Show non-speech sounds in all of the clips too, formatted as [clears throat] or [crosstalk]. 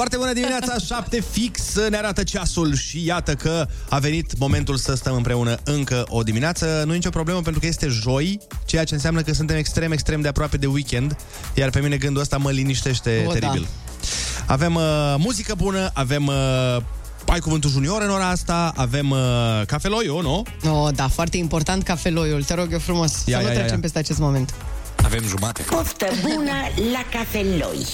Foarte bună dimineața, [laughs] 7 fix ne arată ceasul și iată că a venit momentul să stăm împreună încă o dimineață. Nu e nicio problemă pentru că este joi, ceea ce înseamnă că suntem extrem, extrem de aproape de weekend, iar pe mine gândul ăsta mă liniștește O, da. teribil. Avem uh, muzică bună, avem uh, ai cuvântul junior în ora asta, avem uh, cafeloiul, nu? Oh, da, foarte important cafeloiul. Te rog eu frumos Ia, să nu ia, ia, trecem ia. peste acest moment. Avem jumate. Poftă bună la cafeloi.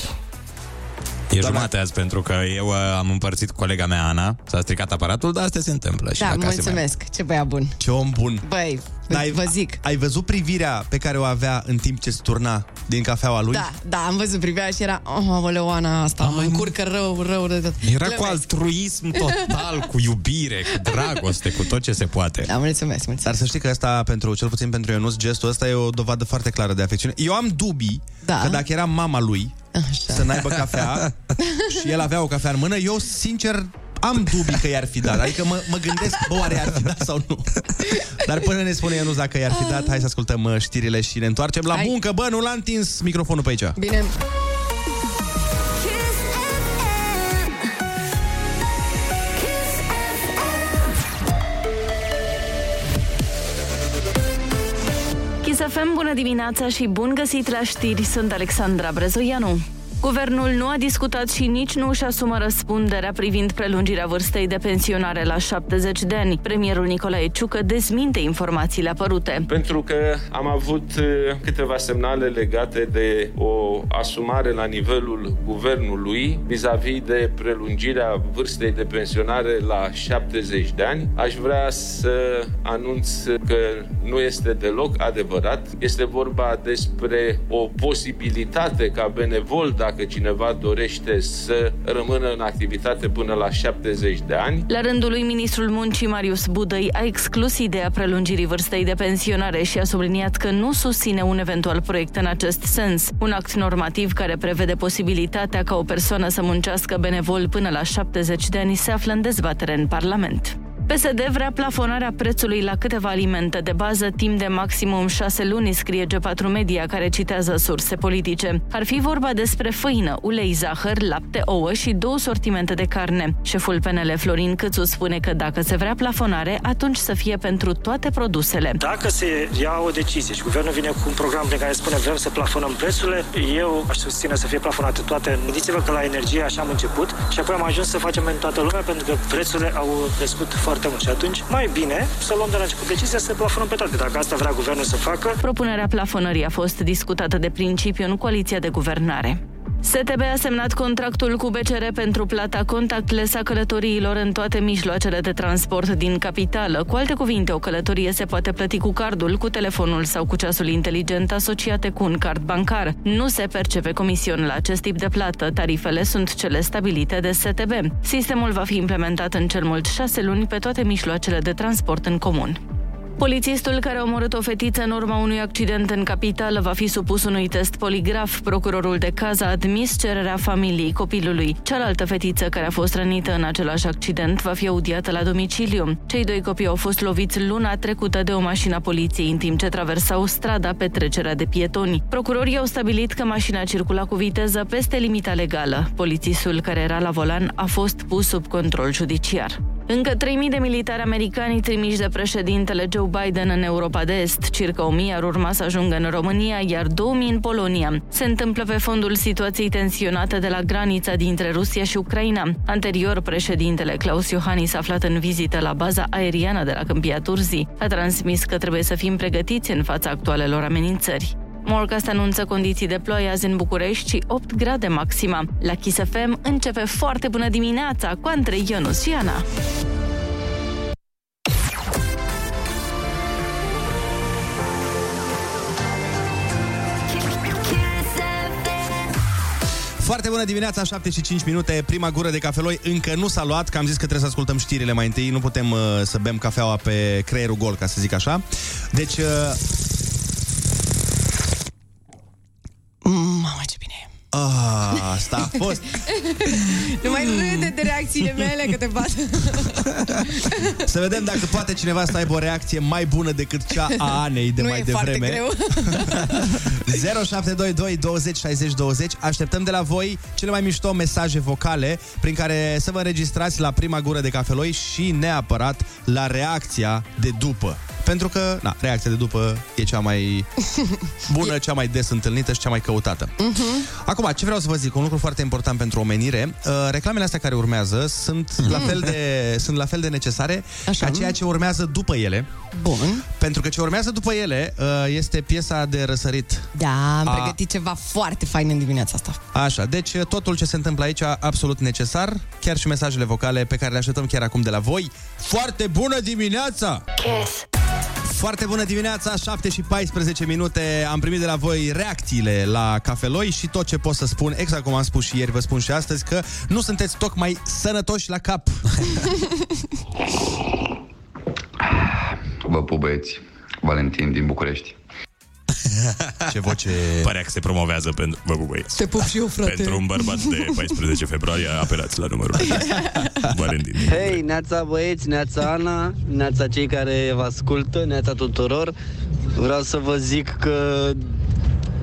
E jumate azi pentru că eu uh, am împărțit cu colega mea, Ana, s-a stricat aparatul, dar asta se întâmplă. și Da, acasă mulțumesc. Ce băiat bun. Ce om bun. Băi, Dar ai, vă zic. ai văzut privirea pe care o avea în timp ce turna din cafeaua lui? Da, da, am văzut privea și era, oh, aoleu, Ana, asta mă încurcă rău, rău de tot. Era cu altruism total, cu iubire, cu dragoste, cu tot ce se poate. Da, mulțumesc, mulțumesc. Dar să știi că asta, pentru, cel puțin pentru Ionuț, gestul ăsta e o dovadă foarte clară de afecțiune. Eu am dubii Da. că dacă era mama lui Așa. să n-aibă cafea [laughs] și el avea o cafea în mână, eu, sincer, am dubii că i-ar fi dat. Adică mă, mă gândesc, bă, oare i-ar fi dat sau nu? Dar până ne spune Ionuț dacă i-ar fi dat, hai să ascultăm uh, știrile și ne întoarcem la Hai. muncă. Bă, nu l-a întins microfonul pe aici. Bine, Kiss FM, bună dimineața și bun găsit la știri, sunt Alexandra Brezoianu. Guvernul nu a discutat și nici nu își asumă răspunderea privind prelungirea vârstei de pensionare la 70 de ani. Premierul Nicolae Ciucă dezminte informațiile apărute. Pentru că am avut uh, câteva semnale legate de o asumare la nivelul guvernului vis-a-vis de prelungirea vârstei de pensionare la 70 de ani. Aș vrea să anunț că nu este deloc adevărat. Este vorba despre o posibilitate ca benevol dacă cineva dorește să rămână în activitate până la 70 de ani. La rândul lui ministrul muncii Marius Budăi a exclus ideea prelungirii vârstei de pensionare și a subliniat că nu susține un eventual proiect în acest sens. Un act normativ care prevede posibilitatea ca o persoană să muncească benevol până la 70 de ani se află în dezbatere în Parlament. PSD vrea plafonarea prețului la câteva alimente de bază timp de maximum șase luni, scrie G4 Media, care citează surse politice. Ar fi vorba despre făină, ulei, zahăr, lapte, ouă și două sortimente de carne. Șeful PNL Florin Câțu spune că dacă se vrea plafonare, atunci să fie pentru toate produsele. Dacă se ia o decizie și guvernul vine cu un program prin care spune vrem să plafonăm prețurile, eu aș susține să fie plafonate toate. Gândiți-vă că la energie așa am început și apoi am ajuns să facem în toată lumea pentru că prețurile au crescut foarte mult și atunci mai bine să luăm de la început decizia să plafonăm pe toate. Dacă asta vrea guvernul să facă, Propunerea plafonării a fost discutată de principiu în coaliția de guvernare. STB a semnat contractul cu BCR pentru plata contactless a călătoriilor în toate mijloacele de transport din capitală. Cu alte cuvinte, o călătorie se poate plăti cu cardul, cu telefonul sau cu ceasul inteligent asociate cu un card bancar. Nu se percepe comision la acest tip de plată. Tarifele sunt cele stabilite de STB. Sistemul va fi implementat în cel mult șase luni pe toate mijloacele de transport în comun. Polițistul care a omorât o fetiță în urma unui accident în capitală va fi supus unui test poligraf. Procurorul de caz a admis cererea familiei copilului. Cealaltă fetiță care a fost rănită în același accident va fi audiată la domiciliu. Cei doi copii au fost loviți luna trecută de o mașină a poliției în timp ce traversau strada pe trecerea de pietoni. Procurorii au stabilit că mașina circula cu viteză peste limita legală. Polițistul care era la volan a fost pus sub control judiciar. Încă 3.000 de militari americani trimiși de președintele Joe Biden în Europa de Est. Circa 1.000 ar urma să ajungă în România, iar 2.000 în Polonia. Se întâmplă pe fondul situației tensionate de la granița dintre Rusia și Ucraina. Anterior, președintele Claus Iohannis, aflat în vizită la baza aeriană de la Câmpia Turzii, a transmis că trebuie să fim pregătiți în fața actualelor amenințări. Morcast anunță condiții de ploaie azi în București și 8 grade maxima. La Kiss FM începe foarte bună dimineața cu Andrei Ionus și Ana. Foarte bună dimineața, 7 și 5 minute, prima gură de cafeloi încă nu s-a luat, că am zis că trebuie să ascultăm știrile mai întâi, nu putem uh, să bem cafeaua pe creierul gol, ca să zic așa. Deci, uh, Mamă, ce bine e. Ah, asta a fost. [laughs] Nu mai râde de reacțiile mele că te bat. [laughs] Să vedem dacă poate cineva să aibă o reacție mai bună decât cea a Anei de nu mai e devreme. foarte greu. 0722 20 60 20 Așteptăm de la voi cele mai mișto mesaje vocale Prin care să vă înregistrați la prima gură de cafeloi Și neapărat la reacția de după pentru că, na, reacția de după e cea mai [laughs] bună, cea mai des întâlnită și cea mai căutată. Mhm. Acum, ce vreau să vă zic, un lucru foarte important pentru omenire, uh, reclamele astea care urmează sunt la fel de, sunt la fel de necesare Așa. ca ceea ce urmează după ele. Bun. Pentru că ce urmează după ele uh, este piesa de răsărit Da, am A- pregătit ceva foarte fain în dimineața asta. Așa, deci totul ce se întâmplă aici absolut necesar, chiar și mesajele vocale pe care le așteptăm chiar acum de la voi. Foarte bună dimineața! Kiss. Foarte bună dimineața, 7 și 14 minute. Am primit de la voi reacțiile la cafeloi și tot ce pot să spun, exact cum am spus și ieri, vă spun și astăzi, că nu sunteți tocmai sănătoși la cap. [laughs] Vă pup băieți, Valentin din București. [laughs] Ce voce... Părea că se promovează pentru... Bă, bă, băieți. Te pup și eu, frate. Pentru un bărbat de [laughs] 14 februarie, apelați la numărul Valentin. din Hei, neața băieți, neața Ana, neața cei care vă ascultă, neața tuturor. Vreau să vă zic că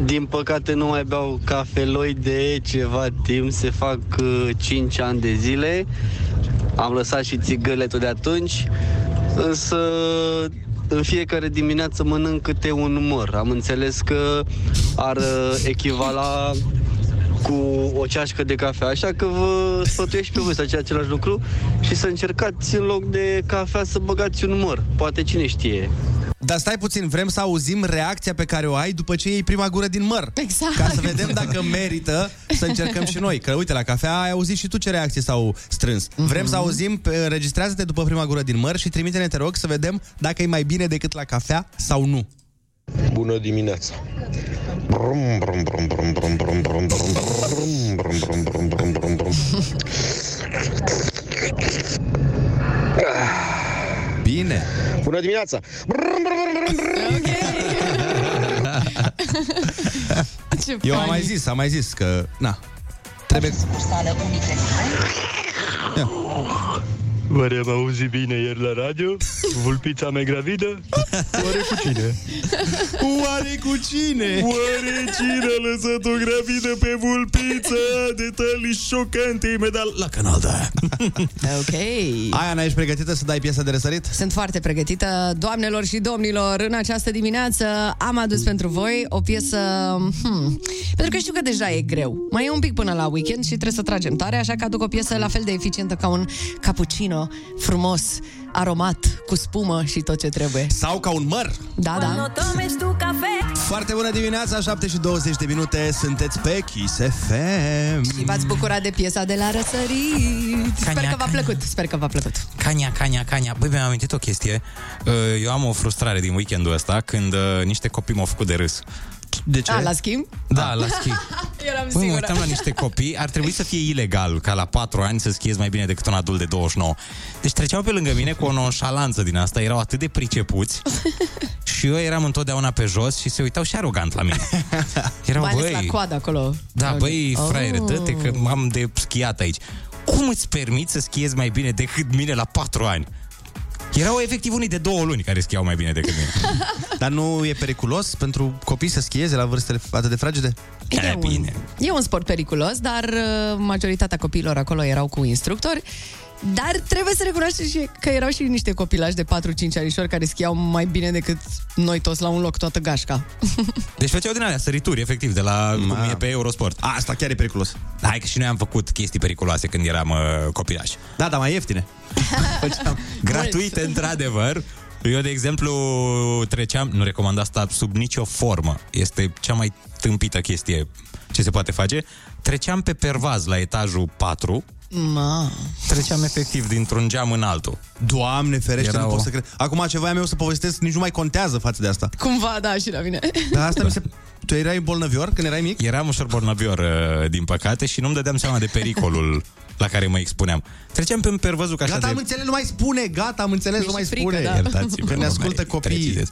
din păcate nu mai beau cafeloi de ceva timp, se fac uh, 5 ani de zile. Am lăsat și țigăletul de atunci, însă în fiecare dimineață mănânc câte un măr. Am înțeles că ar uh, echivala cu o ceașcă de cafea, așa că vă sfătuiesc și pe voi să faceți același lucru și să încercați în loc de cafea să băgați un măr. Poate cine știe. Dar stai puțin, vrem să auzim reacția pe care o ai după ce iei prima gură din măr. Exact. Ca să vedem dacă merită să încercăm și noi. Că uite, la cafea ai auzit și tu ce reacții s-au strâns. Vrem să auzim, pe- înregistrează-te după prima gură din măr și trimite-ne, te rog, să vedem dacă e mai bine decât la cafea sau nu. Bună dimineața! Brum, brum, brum, brum, brum, brum, brum, brum, brum, brum, brum, brum, brum, brum, brum. Bine. Bună dimineața! Brum, brum, brum, brum, brum. Ce Eu am fain. mai zis, am mai zis că, na, trebuie... Ia. Oare am auzit bine ieri la radio? Vulpița mea gravidă? Oare cu cine? Oare cu cine? Oare cine a lăsat-o gravidă pe vulpiță? Detalii șocante imediat la canal da. Ok. Aia, Ana, ești pregătită să dai piesa de răsărit? Sunt foarte pregătită, doamnelor și domnilor, în această dimineață am adus pentru voi o piesă, hmm, pentru că știu că deja e greu. Mai e un pic până la weekend și trebuie să tragem tare, așa că aduc o piesă la fel de eficientă ca un cappuccino, frumos, aromat, cu spumă și tot ce trebuie. Sau ca un măr? Da, da. Foarte bună dimineața, 7 și 20 de minute, sunteți pe Kiss FM. Și v-ați bucurat de piesa de la răsărit. Sper Cania, că v-a cania. plăcut, sper că v-a plăcut. Cania, cania, cania. Băi, mi-am amintit o chestie. Uh, Eu am o frustrare din weekendul ăsta când uh, niște copii m-au făcut de râs. De ce? A, la schimb? Da, la schi. [laughs] Eram Băi, mă sigură. uitam la niște copii, ar trebui să fie ilegal ca la 4 ani să schiezi mai bine decât un adult de 29. Deci treceau pe lângă mine cu o nonșalanță din asta, erau atât de pricepuți [laughs] și eu eram întotdeauna pe jos și se uitau și arogant la mine. [laughs] Erau, Mai ales băi, la coadă acolo. da, băi, Oh. fraiere, dă-te că am de schiat aici. Cum îți permiți să schiezi mai bine decât mine la 4 ani? Erau efectiv unii de două luni care schiau mai bine decât mine. [laughs] Dar nu e periculos pentru copii să schieze la vârstele atât de fragede? E un, e un sport periculos, dar uh, majoritatea copiilor acolo erau cu instructori. Dar trebuie să recunoaștem și că erau și niște copilași de 4-5 anișori care schiau mai bine decât noi toți la un loc, toată gașca. [laughs] Deci făceau din alea sărituri, efectiv, de la cum e pe Eurosport. A, asta chiar e periculos. Hai că și noi am făcut chestii periculoase când eram uh, copilași. Da, dar mai ieftine. [laughs] Gratuite, într-adevăr. Eu, de exemplu, treceam, nu recomand asta sub nicio formă. Este cea mai tâmpită chestie ce se poate face. Treceam pe pervaz la etajul 4, Ma. treceam efectiv dintr-un geam în altul. Doamne ferește, Era nu o- pot să cred. Acum ce voiam eu să povestesc nici nu mai contează față de asta. Cumva, da, și la mine. Dar asta mi se... Tu erai bolnăvior când erai mic? Eram ușor bolnavior, uh, din păcate, și nu-mi dădeam seama de pericolul [laughs] la care mă expuneam. Treceam pe pervăzul ca așa Gata, de... am înțeles, nu mai spune, gata, am înțeles, Mi-e nu mai și frică, spune. da. Iertați-mă, Că ne nu ascultă mai copiii.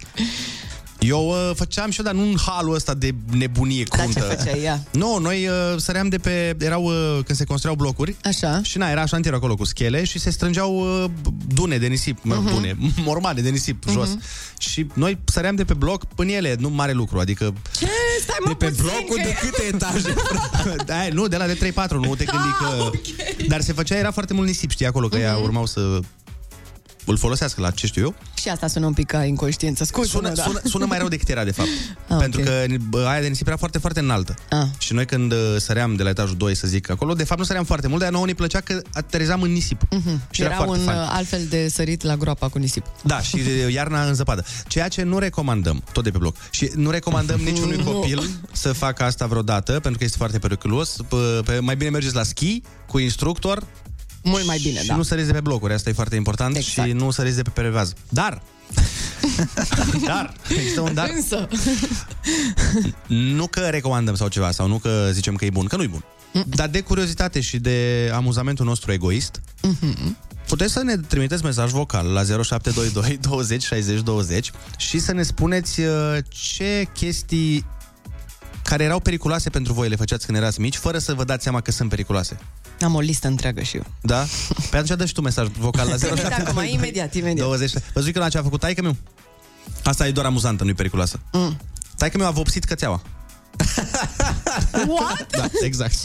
Precizez. Eu uh, făceam și eu, dar nu în halul ăsta de nebunie Dar ce cruntă. făceai, ia? Nu, noi uh, săream de pe... Erau, uh, când se construiau blocuri. Așa. Și na, era șantier acolo cu schele și se strângeau uh, dune de nisip, mă, Mhm. dune, [laughs] mormane de nisip jos. Și noi săream de pe bloc până ele, nu mare lucru, adică... Ce? Stai mă De pe puțin, blocul că de e- câte etaje? [laughs] da, nu, de la de 3-4, nu te gândi că... Ah, ok. Dar se făcea, era foarte mult nisip, știi, acolo, că ea urmau să îl folosească la ce știu eu. Și asta sună un pic ca inconștiență. Scuze, Sună, da. sună, sună mai rău decât era, de fapt. [laughs] Ah, pentru ok. că bă, aia de nisip era foarte, foarte înaltă. Ah. Și noi când uh, săream de la etajul 2, să zic, acolo, de fapt nu săream foarte mult, dar nouă ne plăcea că aterizam în nisip. Mhm. Și era, Era foarte un fain. uh, altfel de sărit la groapa cu nisip. Da, și uh, iarna în zăpadă. Ceea ce nu recomandăm, tot de pe bloc, și nu recomandăm [laughs] niciunui Nu. copil să facă asta vreodată, pentru că este foarte periculos. P- pe- mai bine mergeți la schi cu instructor Mult mai bine, și da. nu săriți de pe blocuri, asta e foarte important, Exact. și nu săriți de pe perevaz. Dar, [laughs] dar, există un dar, Însă, nu că recomandăm sau ceva, sau nu că zicem că e bun, că nu e bun. Dar de curiozitate și de amuzamentul nostru egoist, puteți să ne trimiteți mesaj vocal la 0722 20 60 20 și să ne spuneți uh, ce chestii care erau periculoase pentru voi le făceați când erați mici, fără să vă dați seama că sunt periculoase. Am o listă întreagă și eu. Da? Pe atunci dă și tu mesaj vocal la Imediat 0722 acum, imediat, imediat. 20. Văzui că la ce a făcut taică meu? Asta e doar amuzantă, nu-i periculoasă. Mm. Taică meu a vopsit cățeaua. What? Da, exact.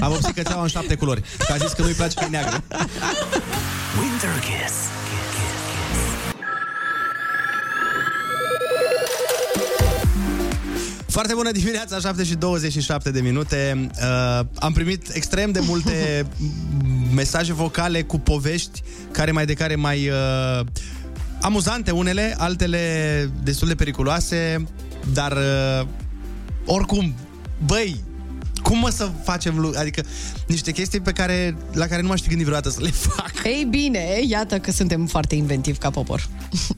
A vopsit cățeaua în șapte culori. Că a zis că nu-i place că e neagră. Winter Kiss. Foarte bună dimineața, 7 și 27 de minute. Uh, am primit extrem de multe [laughs] mesaje vocale cu povești care mai de care mai uh, amuzante unele, altele destul de periculoase, dar uh, oricum, băi, cum mă să facem lu- Adică niște chestii pe care, la care nu m-aș fi gândit vreodată să le [laughs] fac. Ei bine, iată că suntem foarte inventivi ca popor.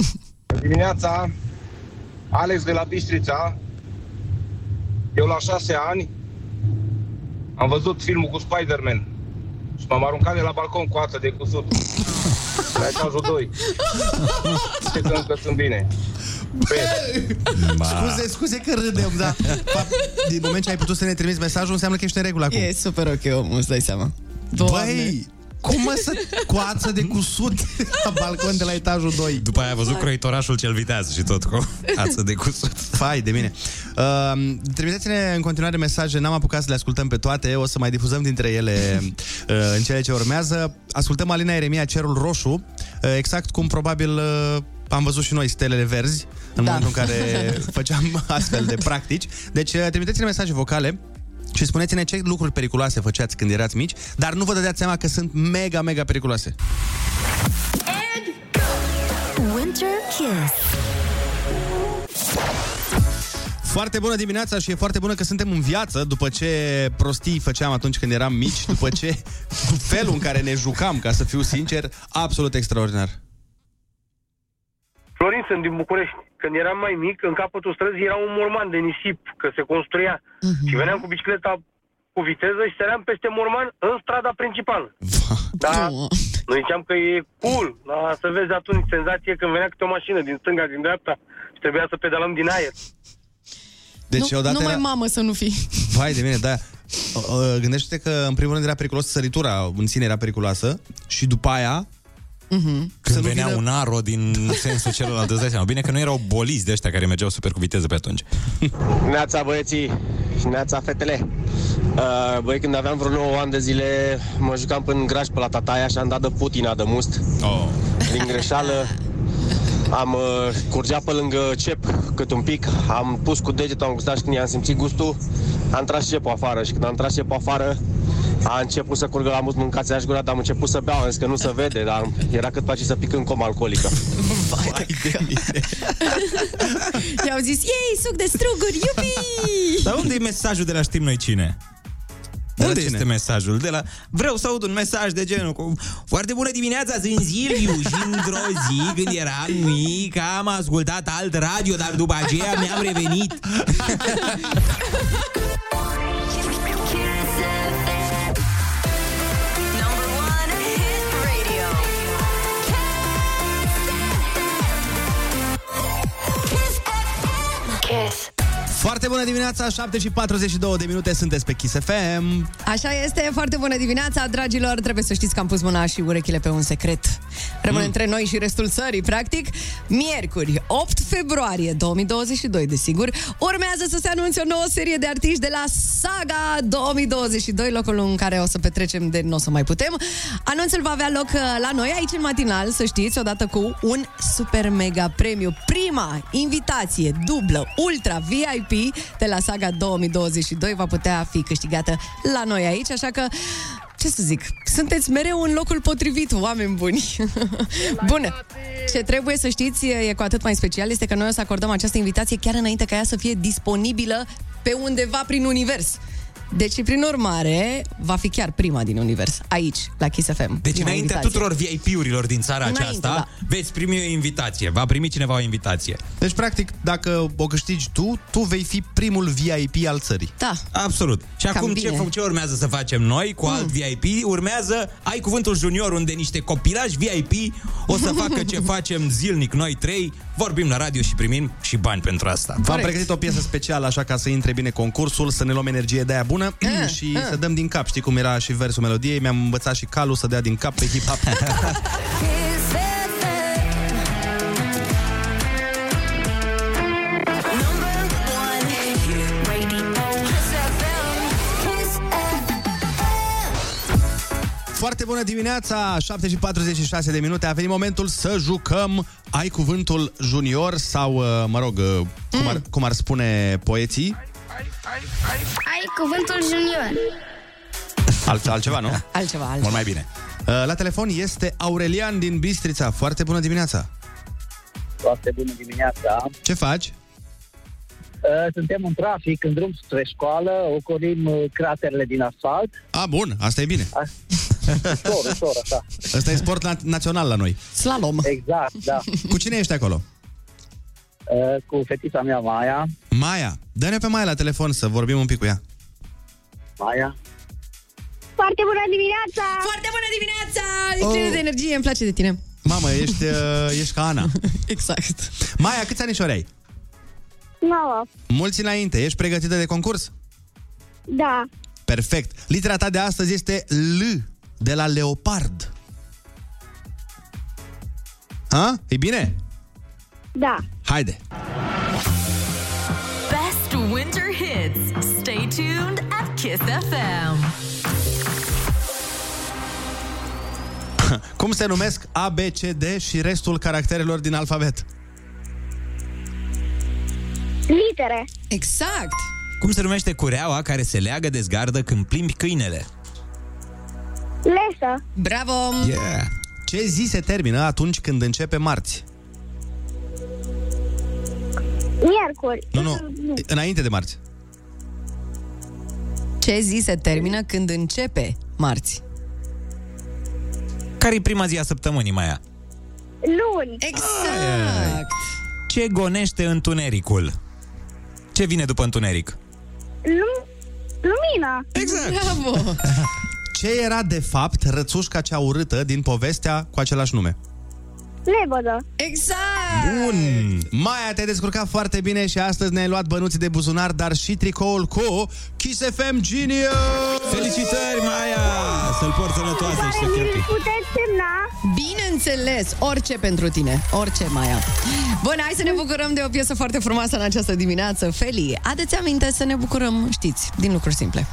[laughs] dimineața, Alex de la Bistrița. Eu la șase ani am văzut filmul cu Spider-Man și m-am aruncat de la balcon cu ață de cusut. La etajul 2. Ce că încă sunt bine. Scuze, scuze că râdem, dar fapt, din moment ce ai putut să ne trimiți mesajul, înseamnă că ești în regulă acum. E super ok, omul, îți dai seama. Băi, cum mă să coață de cusut [laughs] la balcon de la etajul 2? După aia a văzut croitorașul cel viteaz și tot cu ață de cusut. [laughs] Fai de mine. Uh, trimiteți-ne în continuare mesaje, n-am apucat să le ascultăm pe toate, o să mai difuzăm dintre ele [laughs] uh, în cele ce urmează. Ascultăm Alina Eremia, Cerul Roșu, uh, exact cum probabil uh, am văzut și noi stelele verzi în Da. momentul în care făceam astfel de practici. Deci uh, trimiteți-ne mesaje vocale și spuneți-ne ce lucruri periculoase făceați când erați mici, dar nu vă dădeați seama că sunt mega, mega periculoase. Winter Kiss. Foarte bună dimineața și e foarte bună că suntem în viață după ce prostii făceam atunci când eram mici, după ce [laughs] felul în care ne jucam, ca să fiu sincer, absolut extraordinar. Florin, sunt din București. Când eram mai mic, în capătul străzii era un morman de nisip, că se construia. Și veneam cu bicicleta cu viteză și săream peste morman în strada principală. Da, noi ziceam că e cool. Da, să vezi atunci senzație când venea câte o mașină din stânga, din dreapta și trebuia să pedalăm din aer. Deci nu, odată nu mai era... mamă să nu fii. Vai de mine, da. Uh, Gândește-te că în primul rând era periculos săritura în sine era periculoasă și după aia Mm-hmm. Când Să nu venea vină- un aro din sensul celălalt, îți dai seama. Bine că nu erau bolizi de ăștia care mergeau super cu viteză pe atunci. Neața băieții și neața fetele. Uh, băi, când aveam vreo 9 ani de zile, mă jucam până în graj pe la tataia și am dat de Putin de must. Oh. Din greșeală am uh, curgea pe lângă cep cât un pic, am pus cu degetul, am gustat și când i-am simțit gustul, am tras cepul afară și când am tras cepul afară, a început să curgă la mult mâncați aș gura, dar am început să beau, am zis că nu se vede, dar era cât face să pic în coma alcoolică. Vai de mine. I-au zis, ei, suc de struguri, iubi! Dar unde e mesajul de la știm noi cine? De la Unde cine? este mesajul? De la... Vreau să aud un mesaj de genul cu... Foarte bună dimineața, sunt Silviu și într-o zi când eram mic am ascultat alt radio, dar după aceea mi-am revenit. [laughs] kiss. Bună dimineața, 7 și 42 de minute, sunteți pe Kiss FM. Așa este, foarte bună dimineața, dragilor. Trebuie să știți că am pus mâna și urechile pe un secret. Rămâne mm. între noi și restul țării, practic. Miercuri, 8 februarie 2022, desigur, urmează să se anunțe o nouă serie de artiști de la Saga 2022, locul în care o să petrecem de nu o să mai putem. Anunțul va avea loc uh, la noi, aici în matinal, să știți, odată cu un super mega premiu. Prima invitație dublă, ultra VIP de la Saga 2022 va putea fi câștigată la noi aici, așa că ce să zic, sunteți mereu în locul potrivit, oameni buni. [laughs] Bună! Ce trebuie să știți, e cu atât mai special, este că noi o să acordăm această invitație chiar înainte ca ea să fie disponibilă pe undeva prin univers. Deci, prin urmare, va fi chiar prima din univers, aici, la Kiss FM. Deci Prima înaintea invitație. tuturor VIP-urilor din țara Înainte, aceasta, da. veți primi o invitație. Va primi cineva o invitație. Deci, practic, dacă o câștigi tu, tu vei fi primul VIP al țării. Da. Absolut. Și Cam acum ce, bine. fă- ce urmează să facem noi cu alt VIP? Urmează Ai Cuvântul Junior, unde niște copilași VIP o să [laughs] facă ce facem zilnic noi trei, vorbim la radio și primim și bani pentru asta. V-am pregătit o piesă specială, așa ca să intre bine concursul, să ne luăm energie de aia bună [clears throat] și [clears throat] să dăm din cap. Știi cum era și versul melodiei? Mi-am învățat și calul să dea din cap pe hip-hop. [laughs] Foarte bună dimineața, 7 și 46 de minute. A venit momentul să jucăm Ai cuvântul junior sau, uh, mă rog, uh, cum ar, cum ar spune poeții, Ai cuvântul junior. alt, altceva, nu? [laughs] Altceva, altceva. Mult mai bine. Uh, La telefon este Aurelian din Bistrița. Foarte bună dimineața. Foarte bună dimineața. Ce faci? Uh, Suntem în trafic, în drum spre școală, ocolim uh, craterele din asfalt. A, bun, asta e bine. Ușor, ușor, așa. Asta e sport na- național la noi. Slalom. Exact, da. Cu cine ești acolo? Uh, Cu fetița mea, Maia. Maia. Dă-ne pe Maia la telefon să vorbim un pic cu ea. Maia. Foarte bună dimineața! Foarte bună dimineața! Ești plină de energie, îmi place de tine. Mamă, ești, uh, [laughs] ești ca Ana. [laughs] exact. Maia, câți anișori ai? Nouă. Mulți înainte. Ești pregătită de concurs? Da. Perfect. Litera ta de astăzi este L, de la leopard. A? E bine? Da. Haide. Best winter hits. Stay tuned at Kiss FM. Cum se numesc A, B, C, D și restul caracterelor din alfabet? Litere. Exact. Cum se numește cureaua care se leagă de zgardă când plimbi câinele? Lesă. Bravo! Yeah. Ce zi se termină atunci când începe marți? Miercuri. Nu, nu, înainte de marți. Ce zi se termină când începe marți? Care e prima zi a săptămânii, Maia? Luni. Exact. Ce gonește întunericul? Ce vine după întuneric? Lu- lumina. Exact. Bravo! [laughs] Ce era de fapt rățușca cea urâtă din povestea cu același nume? Lebădă. Exact! Bun! Maia, te-ai descurcat foarte bine și astăzi ne-ai luat bănuții de buzunar, dar și tricoul cu Kiss FM Genius! Felicitări, Maia! Să-l porți sănătoasă și să Mi-l cheltui. puteți semna? Bineînțeles, orice pentru tine, orice, Maia. Bun, hai să ne bucurăm de o piesă foarte frumoasă în această dimineață. Feli, adeți aminte să ne bucurăm, știți, din lucruri simple.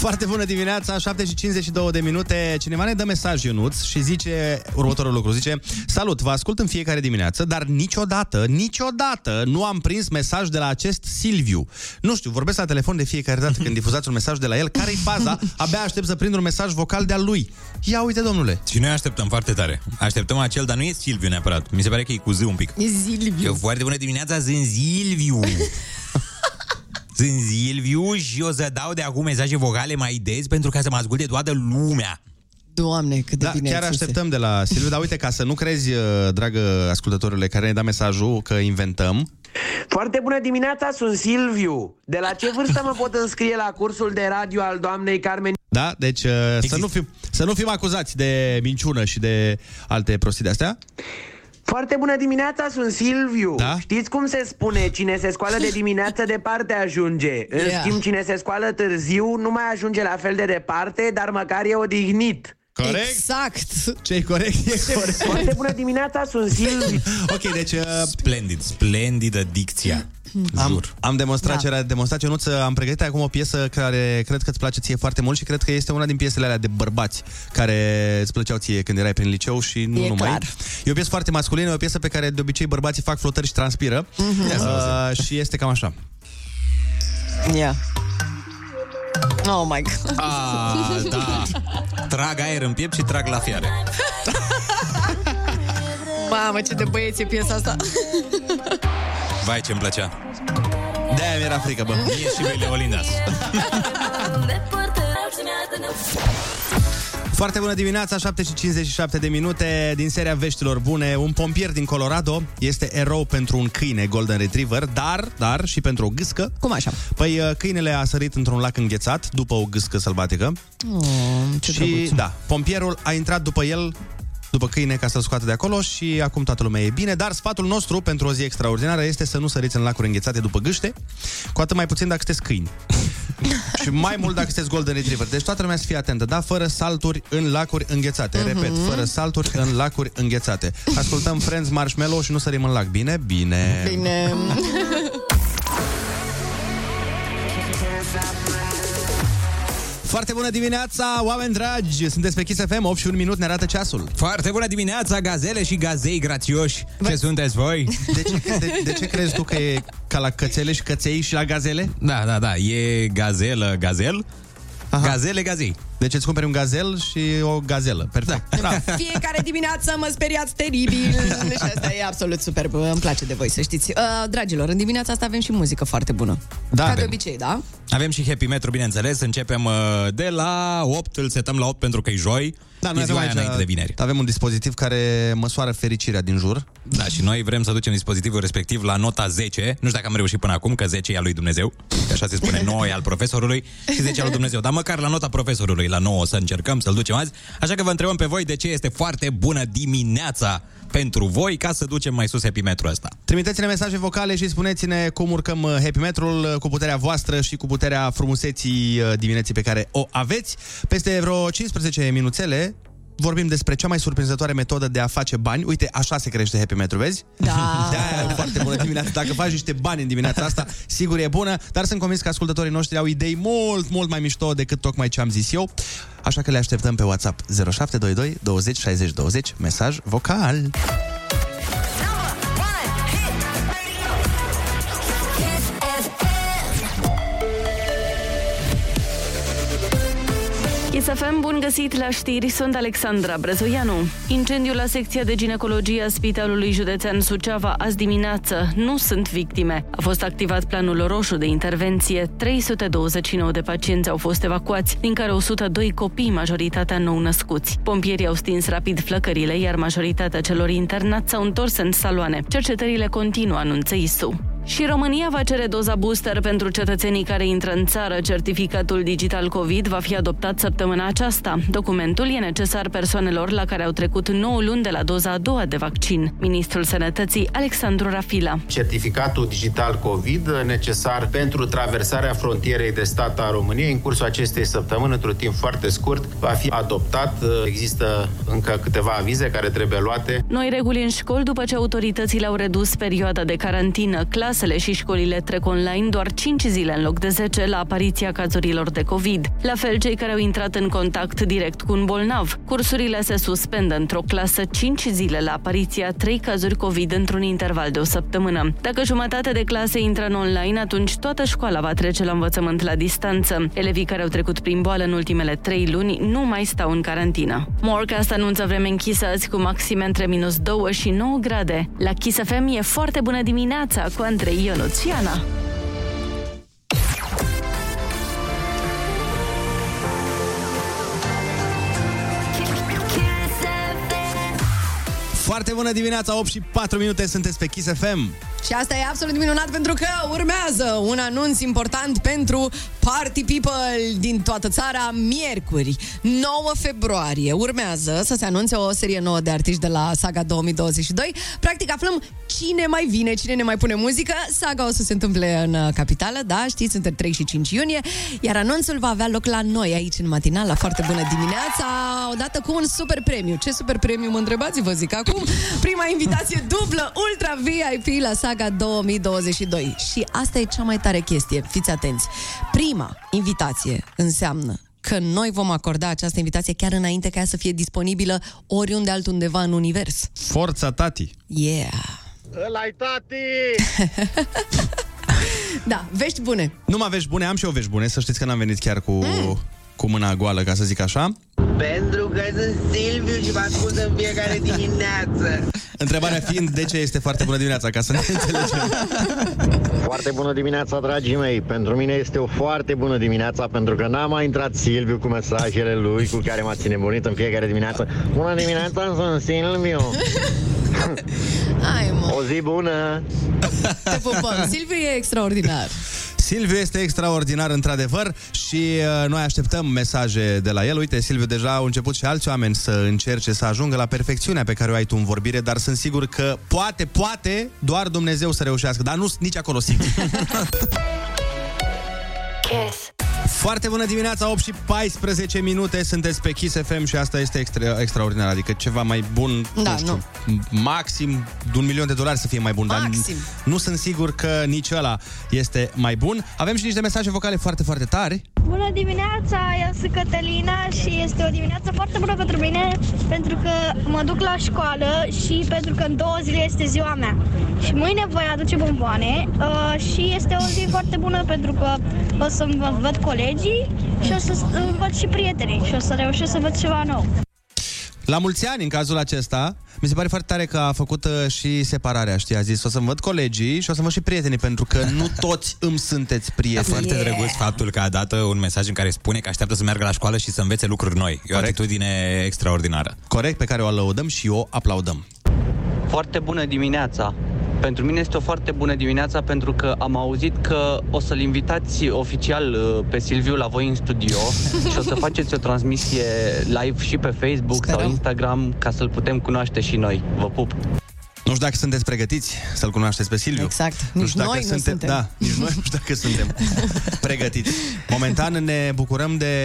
Foarte bună dimineața, 7 și 52 de minute. Cineva ne dă mesaj, Ionuț, și zice următorul lucru. Zice, salut, vă ascult în fiecare dimineață, dar niciodată, niciodată nu am prins mesaj de la acest Silviu. Nu știu, vorbesc la telefon de fiecare dată când difuzați un mesaj de la el. Care-i faza? Abia aștept să prind un mesaj vocal de-al lui. Ia uite, domnule. Și noi așteptăm foarte tare. Așteptăm acel, dar nu e Silviu neapărat. Mi se pare că e cu Z un pic. E Silviu. Eu foarte bună dimineața, sunt Silviu. [laughs] sunt Silviu și o să dau de acum mesaje vocale mai des pentru ca să mă asculte toată lumea. Doamne, cât de Da, bine chiar ai spus. așteptăm de la Silviu, dar uite, ca să nu crezi, uh, dragă ascultătorile care ne da mesajul că inventăm, Foarte bună dimineața, sunt Silviu. De la ce vârstă mă pot înscrie la cursul de radio al doamnei Carmen? Da? Deci uh, să nu, fim, să nu fim acuzați de minciună și de alte prostii de astea. Foarte bună dimineața, sunt Silviu. Da? Știți cum se spune, cine se scoală de dimineață departe ajunge. În Yeah. schimb, cine se scoală târziu nu mai ajunge la fel de departe, dar măcar e odihnit. Corect? Exact. ce corect? E [laughs] corect. Foarte bună dimineața, sunt Silviu. ok, deci... Uh, Splendid, splendidă dicția. Am, am demonstrat Da. ce era de demonstrat. Ionuț, am pregătit acum o piesă care cred că îți place ție foarte mult și cred că este una din piesele alea de bărbați care îți plăceau ție când erai prin liceu și nu E numai. clar. E o piesă foarte masculină, e o piesă pe care de obicei bărbații fac flotări și transpiră. Mhm. Uh, și este cam așa. Yeah. Oh my god. Ah, da. Trag aer în piept și trag la fiare. Mamă, ce de băieți e piesa asta. [laughs] Vai ce-mi plăcea. De-aia mi-era frică, bă. Mie și lui Leolindas. [laughs] Foarte bună dimineața, 7 și 57 de minute din seria Veștilor Bune. Un pompier din Colorado este erou pentru un câine Golden Retriever, dar, dar și pentru o gâscă. Cum așa? Păi uh, câinele a sărit într-un lac înghețat după o gâscă sălbatică. Oh, ce și drăguț. da, pompierul a intrat după el după câine ca să-l scoată de acolo și acum toată lumea e bine, dar sfatul nostru pentru o zi extraordinară este să nu săriți în lacuri înghețate după gâște, cu atât mai puțin dacă sunteți câini. [laughs] și mai mult dacă sunteți Golden Retriever. Deci toată lumea să fie atentă, da? Fără salturi în lacuri înghețate. Mhm. Repet, fără salturi în lacuri înghețate. Ascultăm Friends Marshmallow și nu sărim în lac. Bine? Bine. Bine. [laughs] Foarte bună dimineața, oameni dragi! Sunteți pe Kiss FM, 8 și 1 minut, ne arată ceasul. Foarte bună dimineața, gazele și gazei grațioși. Ce sunteți voi? [laughs] De ce, de, de ce crezi tu că e ca la cățele și căței și la gazele? Da, da, da. E gazelă, gazel. Aha. Gazele, gazei. Deci îți cumperi un gazel și o gazelă. Perfect. Da. [laughs] Fiecare dimineață mă speriați teribil [laughs] Și asta e absolut superb, îmi place de voi să știți uh, Dragilor, în dimineața asta avem și muzică foarte bună Da, Ca de avem. obicei, da? Avem și Happy Metro, bineînțeles. Începem uh, de la 8, îl setăm la 8 pentru că e joi. Da, e noi avem ziua aia aici, înainte de vineri. avem un dispozitiv care măsoară fericirea din jur. Da, și noi vrem să ducem dispozitivul respectiv la nota 10. Nu știu dacă am reușit până acum, că 10 e al lui Dumnezeu. Că așa se spune, [laughs] 9 e al profesorului și 10 e al lui Dumnezeu. Dar măcar la nota profesorului, la 9 să încercăm să-l ducem azi. Așa că vă întrebăm pe voi de ce este foarte bună dimineața pentru voi ca să ducem mai sus Happy Metro ăsta. Trimiteți-ne mesaje vocale și spuneți-ne cum urcăm uh, Happy Metrul uh, cu puterea voastră și cu puterea frumuseții uh, dimineții pe care o aveți. Peste vreo 15 minuțele vorbim despre cea mai surprinzătoare metodă de a face bani. Uite, așa se crește Happy Metro, vezi? Da. [laughs] De-aia e foarte bună dimineața. Dacă faci niște bani în dimineața asta, sigur e bună, dar sunt convins că ascultătorii noștri au idei mult, mult mai mișto decât tocmai ce am zis eu. Așa că le așteptăm pe WhatsApp 0722 20 60 20, mesaj vocal. ISFM, bun găsit la știri, sunt Alexandra Brezoianu. Incendiul la secția de ginecologie a Spitalului Județean Suceava azi dimineață. Nu sunt victime. A fost activat planul roșu de intervenție. 329 de pacienți au fost evacuați, din care 102 copii, majoritatea nou-născuți. Pompierii au stins rapid flăcările, iar majoritatea celor internați s-au întors în saloane. Cercetările continuă, anunță ISU. Și România va cere doza booster pentru cetățenii care intră în țară. Certificatul digital COVID va fi adoptat săptămâna aceasta. Documentul e necesar persoanelor la care au trecut 9 luni de la doza a doua de vaccin. Ministrul Sănătății, Alexandru Rafila. certificatul digital COVID necesar pentru traversarea frontierei de stat a României în cursul acestei săptămâni, într-un timp foarte scurt, va fi adoptat. Există încă câteva avize care trebuie luate. Noi reguli în școli după ce autoritățile au redus perioada de carantină. Clasele și școlile trec online doar 5 zile în loc de 10 la apariția cazurilor de COVID. La fel, cei care au intrat în contact direct cu un bolnav. Cursurile se suspendă într-o clasă 5 zile la apariția 3 cazuri COVID într-un interval de o săptămână. Dacă jumătate de clase intră în online, atunci toată școala va trece la învățământ la distanță. Elevii care au trecut prin boală în ultimele 3 luni nu mai stau în carantină. Morecast anunță vreme închisă azi cu maxime între minus 2 și 9 grade. La Kiss FM e foarte bună dimineața cu Andrei Ionuț și Ana. Foarte bună dimineața, 8 și 4 minute, sunteți pe Kiss FM. Și asta e absolut minunat pentru că urmează un anunț important pentru party people din toată țara. Miercuri, 9 februarie, urmează să se anunțe o serie nouă de artiști de la Saga 2022. Practic aflăm cine mai vine, cine ne mai pune muzică. Saga o să se întâmple în uh, capitală, da, știți, între 3 și 5 iunie, iar anunțul va avea loc la noi, aici în matinal, la foarte bună dimineața, odată cu un super premiu. Ce super premiu, mă întrebați, vă zic acum? Prima invitație dublă, ultra VIP la Saga 2022. Și asta e cea mai tare chestie, fiți atenți. Prima invitație înseamnă că noi vom acorda această invitație chiar înainte ca ea să fie disponibilă oriunde altundeva în univers. Forța tati. Yeah! Ăla-i tati! [laughs] Da, vești bune. Nu mă vești bune, am și eu vești bune, să știți că n-am venit chiar cu, mm. Cu mâna goală, ca să zic așa. Pentru că sunt Silviu și vă ascult în fiecare dimineață. [laughs] Întrebarea fiind de ce este foarte bună dimineața, ca să ne [laughs] înțelegem. Foarte bună dimineața, dragii mei. Pentru mine este o foarte bună dimineața, pentru că n-a mai intrat Silviu cu mesajele lui, cu care m-ați nebunit în fiecare dimineață. Bună dimineața, sunt Silviu. Hai, mă. O zi bună! Te pupăm. Silviu e extraordinar. [laughs] Silviu este extraordinar, într-adevăr, și uh, noi așteptăm mesaje de la el. Uite, Silviu, deja au început și alți oameni să încerce să ajungă la perfecțiunea pe care o ai tu în vorbire, dar sunt sigur că poate, poate, doar Dumnezeu să reușească, dar nu sunt nici acolo sigur. [laughs] Kiss. Foarte bună dimineața, 8 și 14 minute, sunteți pe Kiss FM și asta este extra, extraordinar, adică ceva mai bun, Da, nu știu, maxim de un milion de dolari să fie mai bun, Maxim. dar nu sunt sigur că nici ăla este mai bun. Avem și niște mesaje vocale foarte, foarte tari. Bună dimineața, eu sunt Cătălina și este o dimineață foarte bună pentru mine pentru că mă duc la școală și pentru că în două zile este ziua mea. Și mâine voi aduce bomboane uh, și este o zi foarte bună pentru că o să mă văd colegii și o să îmi văd și prietenii și o să reușesc să văd ceva nou. La mulți ani, în cazul acesta, mi se pare foarte tare că a făcut uh, și separarea, știi? A zis, o să-mi văd colegii și o să-mi văd și prietenii, pentru că nu toți îmi sunteți E prieteni. foarte drăguț faptul că a dat uh, un mesaj în care spune că așteaptă să meargă la școală și să învețe lucruri noi. E o atitudine extraordinară. Corect, pe care o lăudăm și o aplaudăm. Foarte bună dimineața! Pentru mine este o foarte bună dimineața pentru că am auzit că o să-l invitați oficial uh, pe Silviu la voi în studio și o să [laughs] faceți o transmisie live și pe Facebook sau Instagram ca să-l putem cunoaște și noi. Vă pup! Nu știu dacă sunteți pregătiți să-l cunoașteți pe Silviu. Exact. Nu Nici știu dacă noi nu suntem, suntem. Da, nici noi nu știu dacă suntem [laughs] pregătiți. Momentan ne bucurăm de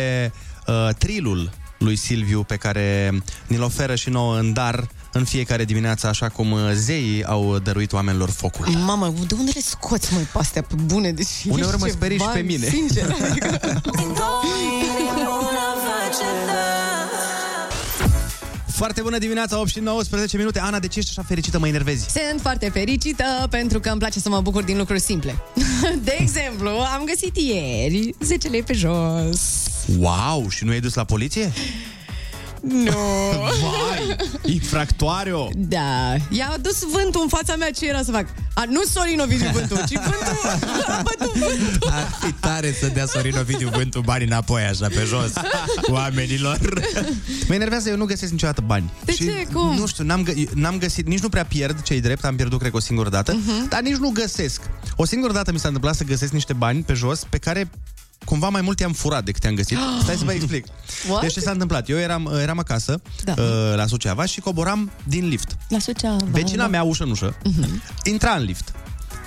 uh, trilul lui Silviu pe care ni-l oferă și nouă în dar în fiecare dimineață, așa cum uh, zeii au dăruit oamenilor focul. Mamă, de unde le scoți, mai pe astea pe bune? Deci [laughs] Uneori ești mă ceva, sperii și pe mine. Sincer, [laughs] adică... Foarte bună dimineața, 8 și 19 minute. Ana, de ce ești așa fericită? Mă enervezi. Sunt foarte fericită pentru că îmi place să mă bucur din lucruri simple. [laughs] De exemplu, am găsit ieri 10 lei pe jos. Wow, și nu ai dus la poliție? Nu. Vai, infractoare Da, i-a dus vântul în fața mea ce era să fac. A, nu Sorin Ovidiu vântul, ci vântul a bătut vântul. Ar fi tare să dea Sorin Ovidiu vântul banii înapoi, așa, pe jos, oamenilor. Mă enervează, eu nu găsesc niciodată bani. De ce? Cum? Nu știu, n-am, gă- n-am găsit, nici nu prea pierd cei drept, am pierdut cred că o singură dată, Mhm. dar nici nu găsesc. O singură dată mi s-a întâmplat să găsesc niște bani pe jos pe care cumva mai mult i-am furat decât i-am găsit. [gasps] Stai să vă explic. What? Deci ce s-a întâmplat? Eu eram, eram acasă, Da. uh, la Suceava și coboram din lift. La Suceava. Vecina mea, ușă în ușă, Mhm. intra în lift.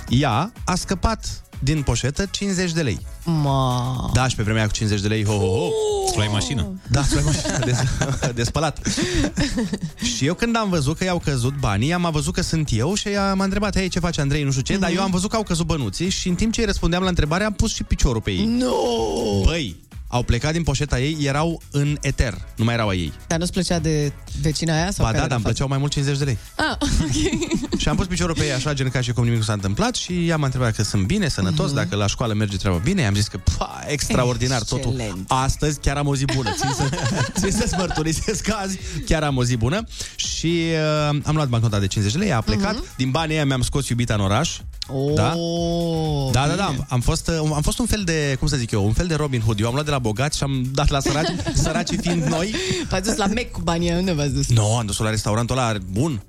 Ea a scăpat din poșetă 50 de lei. Ma. Da, și pe vremea aia cu 50 de lei, ho, ho, ho. Sulai mașină. Da, sulai mașină [laughs] de, de spălat. și eu când am văzut că i-au căzut banii, am văzut că sunt eu și ea m-a întrebat, hei, ce face Andrei, nu știu ce, dar eu am văzut că au căzut bănuții și în timp ce îi răspundeam la întrebare, am pus și piciorul pe ei. No! Băi, au plecat din poșeta ei, erau în eter, nu mai erau a ei. Dar nu-ți plăcea de vecina aia? Sau Ba care da, de dar îmi fapt? plăceau mai mult 50 de lei. Ah, [laughs] ok. Și am pus piciorul pe ei așa, gen ca și cum nimic nu s-a întâmplat și ea m-a întrebat că sunt bine, sănătos, dacă la școală merge treaba bine. I-am zis că, pa, extraordinar totul. Excelent. Astăzi chiar am o zi bună. Țin, să, [laughs] țin să-ți mărturisesc că azi chiar am o zi bună. Și uh, am luat bancnota de 50 de lei, a plecat. Din banii ăia mi-am scos iubita în oraș. Oh, Da? Da, da, da, am, am, fost, uh, am fost un fel de, cum să zic eu, un fel de Robin Hood. Eu am luat de la bogați și am dat la săraci, [laughs] săracii fiind noi. V-ați dus la Mac cu banii, unde v-ați dus? Nu, no, am dus la restaurantul ăla bun.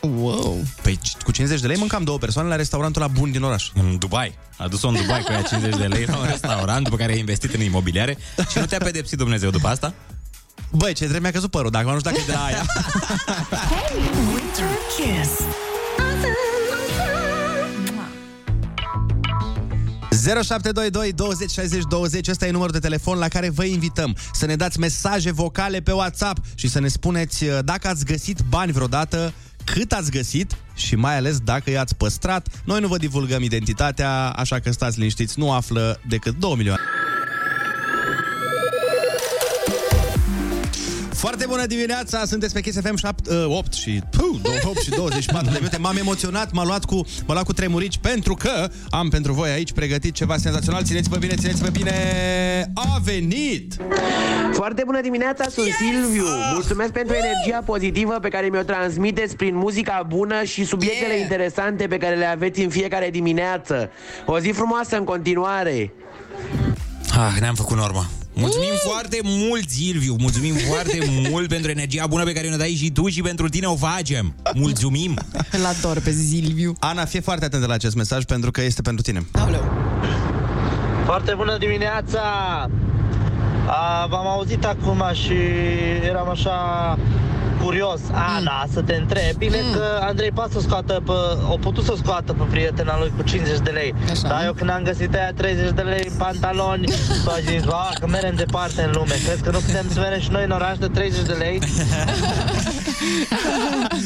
Wow. Păi cu 50 de lei mâncam două persoane la restaurantul la bun din oraș. În Dubai. A dus-o în Dubai cu ea 50 de lei la un restaurant, după care a investit în imobiliare și nu te-a pedepsit Dumnezeu după asta? Băi, ce trebuie mi-a căzut părul, dacă nu știu dacă e de la aia. [laughs] Winter 0722 20 60 20 Ăsta e numărul de telefon la care vă invităm Să ne dați mesaje vocale pe WhatsApp Și să ne spuneți uh, dacă ați găsit bani vreodată cât ați găsit și mai ales dacă i-ați păstrat. Noi nu vă divulgăm identitatea, așa că stați liniștiți, nu află decât 2 milioane. Foarte bună dimineața, sunteți pe Kiss FM 7, uh, 8 și puh, 8 și 24 de minute. M-am emoționat, m-am luat cu, m-am luat cu tremurici pentru că am pentru voi aici pregătit ceva senzațional. Țineți-vă bine, țineți-vă bine. A venit! Foarte bună dimineața, sunt yes! Silviu. Mulțumesc pentru energia pozitivă pe care mi-o transmiteți prin muzica bună și subiectele yeah! interesante pe care le aveți în fiecare dimineață. O zi frumoasă în continuare. Ah, ne-am făcut norma. Mulțumim uh! foarte mult, Silviu! Mulțumim [laughs] foarte mult pentru energia bună pe care ne dai și tu și pentru tine o facem! Mulțumim! [laughs] Îl ador pe Silviu. Ana, fie foarte atentă la acest mesaj pentru că este pentru tine. Aoleu. Foarte bună dimineața! A, v-am auzit acum și eram așa curios, Ana, să te întreb. Bine Mm. că Andrei poate să scoată pe, o putut să scoată pe prietena lui cu 50 de lei. Așa. Dar eu când am găsit aia 30 de lei în pantaloni, [laughs] s-a zis, "Ba, că merem departe în lume. Crezi că nu putem să merem și noi în oraș de 30 de lei? [laughs]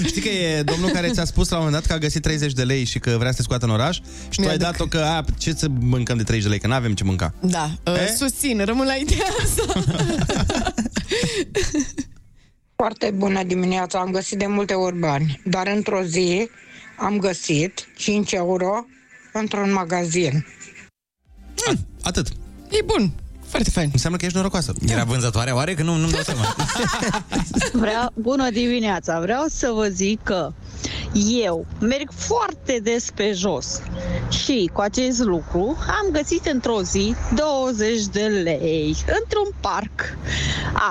Știi că e domnul care ți-a spus la un moment dat că a găsit 30 de lei și că vrea să te scoată în oraș și tu ai Mi-aduc. dat-o că a, ce să mâncăm de 30 de lei, că nu avem ce mânca. Da, uh, E? susțin, rămân la ideea asta. [laughs] Foarte bună dimineața, am găsit de multe ori bani, dar într-o zi am găsit 5 euro într-un magazin. Atât. E bun, foarte fain. Înseamnă că ești norocoasă. Era vânzătoare oare? Că nu, nu-mi dau seama. [laughs] [laughs] Vreau, bună dimineața! Vreau să vă zic că eu merg foarte des pe jos și cu acest lucru am găsit într-o zi 20 de lei într-un parc.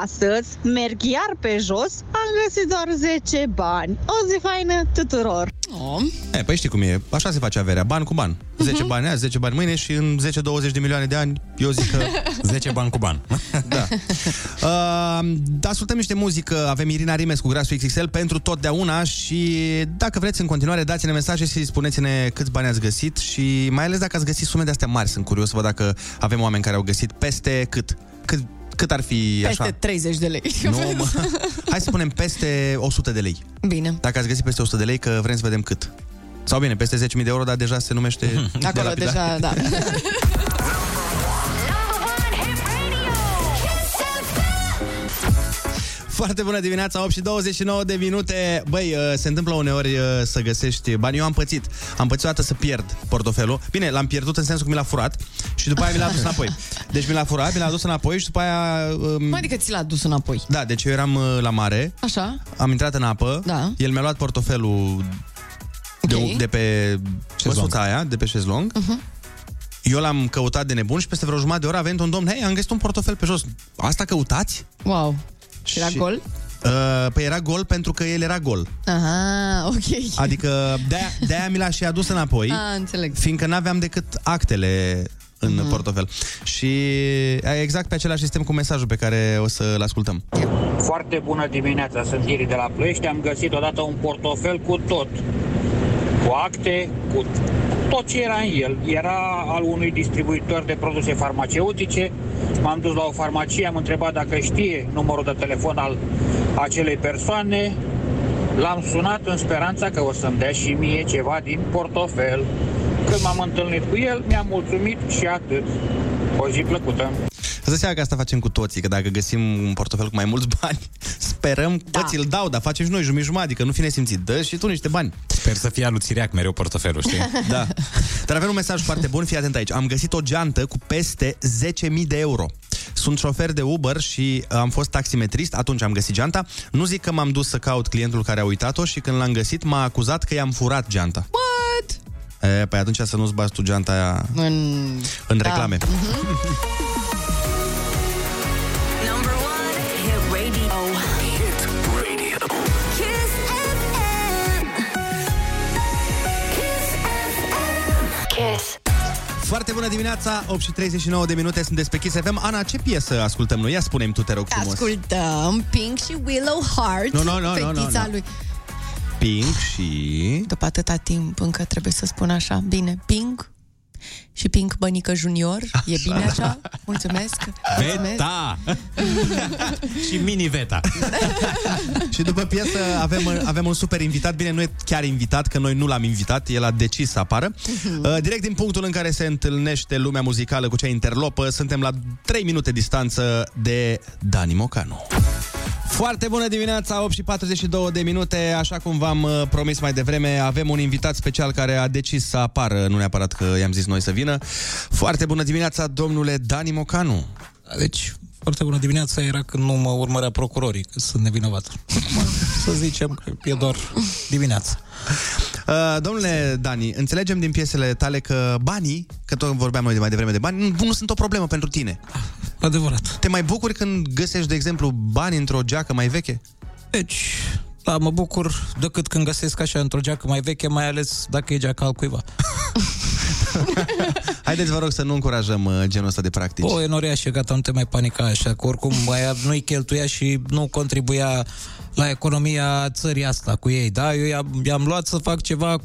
Astăzi merg iar pe jos, am găsit doar 10 bani. O zi faină tuturor! Oh. E, păi știi cum e, așa se face averea, ban cu ban. 10 Mhm. bani azi, 10 bani mâine și în 10-20 de milioane de ani, eu zic că... [laughs] 10 bani cu ban. [laughs] da. [laughs] Uh, ascultăm niște muzică, avem Irina Rimes cu Grasul XXL pentru totdeauna și dacă vreți în continuare dați-ne mesaje și spuneți-ne câți bani ați găsit și mai ales dacă ați găsit sume de astea mari, sunt curios să văd dacă avem oameni care au găsit peste cât. Cât, cât ar fi Peste așa? 30 de lei. Nu, mă. Hai să spunem peste 100 de lei. Bine. Dacă ați găsit peste 100 de lei, că vrem să vedem cât. Sau bine, peste 10.000 de euro, dar deja se numește... de Acolo lapidar. deja, da. [laughs] Foarte bună dimineața, 8 și 29 de minute. Băi, uh, se întâmplă uneori uh, să găsești bani. Eu am pățit. Am pățit o dată să pierd portofelul. Bine, l-am pierdut în sensul că mi l-a furat și după aia mi l-a adus înapoi. Deci mi l-a furat, mi l-a adus înapoi și după aia... Um, Mai adică ți l-a dus înapoi. da, deci eu eram uh, la mare, Așa? am intrat în apă, Da. el mi-a luat portofelul de, Ok. de pe măsuța aia, de pe șezlong. Uh-huh. Eu l-am căutat de nebun și peste vreo jumătate de oră a venit un domn, hei, am găsit un portofel pe jos. Asta căutați? Wow. Și era gol? Uh, păi era gol pentru că el era gol. Aha, ok. Adică de-aia, de-aia mi l-a și adus înapoi, Ah, înțeleg. fiindcă n-aveam decât actele în Mhm. mm-hmm. portofel. Și exact pe același sistem cu mesajul pe care o să-l ascultăm. Foarte bună dimineața, sunt Iri de la Ploiești. Am găsit odată un portofel cu tot. Cu acte, cu tot ce era în el. Era al unui distribuitor de produse farmaceutice. M-am dus la o farmacie, am întrebat dacă știe numărul de telefon al acelei persoane. L-am sunat în speranța că o să-mi dea și mie ceva din portofel. Când m-am întâlnit cu el, mi-am mulțumit și atât. O zi plăcută! Îți dai seama că asta facem cu toții, că dacă găsim un portofel cu mai mulți [laughs] bani, sperăm, da. bă, ți-l dau, dar facem și noi jumătate adică nu fi nesimțit. Dă și tu niște bani. Sper să fie aluțireac mereu portofelul, știi? [laughs] Da. Dar avem un mesaj foarte bun, fii atent aici. Am găsit o geantă cu peste 10.000 de euro. Sunt șofer de Uber și am fost taximetrist, atunci am găsit geanta. Nu zic că m-am dus să caut clientul care a uitat-o și când l-am găsit m-a acuzat că i-am furat geanta. What? E, păi atunci să nu-ți bagi tu geanta aia În, în Da. reclame. Number [laughs] Foarte bună dimineața, 8 și 39 de minute sunt despre Kiss FM. Ana, ce piesă ascultăm noi? Ia spune-mi tu, te rog frumos. Ascultăm Pink și Willow Heart, Nu, nu, nu, nu, nu, fetița nu. lui. Pink și... După atâta timp, încă trebuie să spun așa. Bine, Pink și Pink Bănică Junior. E bine așa? Mulțumesc. Mulțumesc. Veta! [laughs] și mini-veta. [laughs] Și după piesă avem, avem un super invitat. Bine, nu e chiar invitat, că noi nu l-am invitat. El a decis să apară. Uh, Direct din punctul în care se întâlnește lumea muzicală cu cea interlopă, suntem la 3 minute distanță de Dani Mocanu. Foarte bună dimineața, 8 și 42 de minute. Așa cum v-am uh, promis mai devreme, avem un invitat special care a decis să apară, nu neapărat că i-am zis noi să vină. Foarte bună dimineața, domnule Dani Mocanu. Deci, foarte bună dimineața era când nu mă urmărea procurorii, că sunt nevinovat. [laughs] Să zicem că e doar dimineața. Uh, domnule Dani, înțelegem din piesele tale că banii, că tot vorbeam noi de mai devreme de bani, nu, nu sunt o problemă pentru tine. Adevărat. Te mai bucuri când găsești, de exemplu, bani într-o geacă mai veche? Deci, da, mă bucur decât când găsesc așa într-o geacă mai veche, mai ales dacă e geaca al cuiva. [laughs] [laughs] Haideți, vă rog, să nu încurajăm uh, genul ăsta de practici. O, e noria și gata, nu te mai panica așa, că oricum aia nu-i cheltuia și nu contribuia la economia țării asta cu ei, da? Eu i-am, i-am luat să fac ceva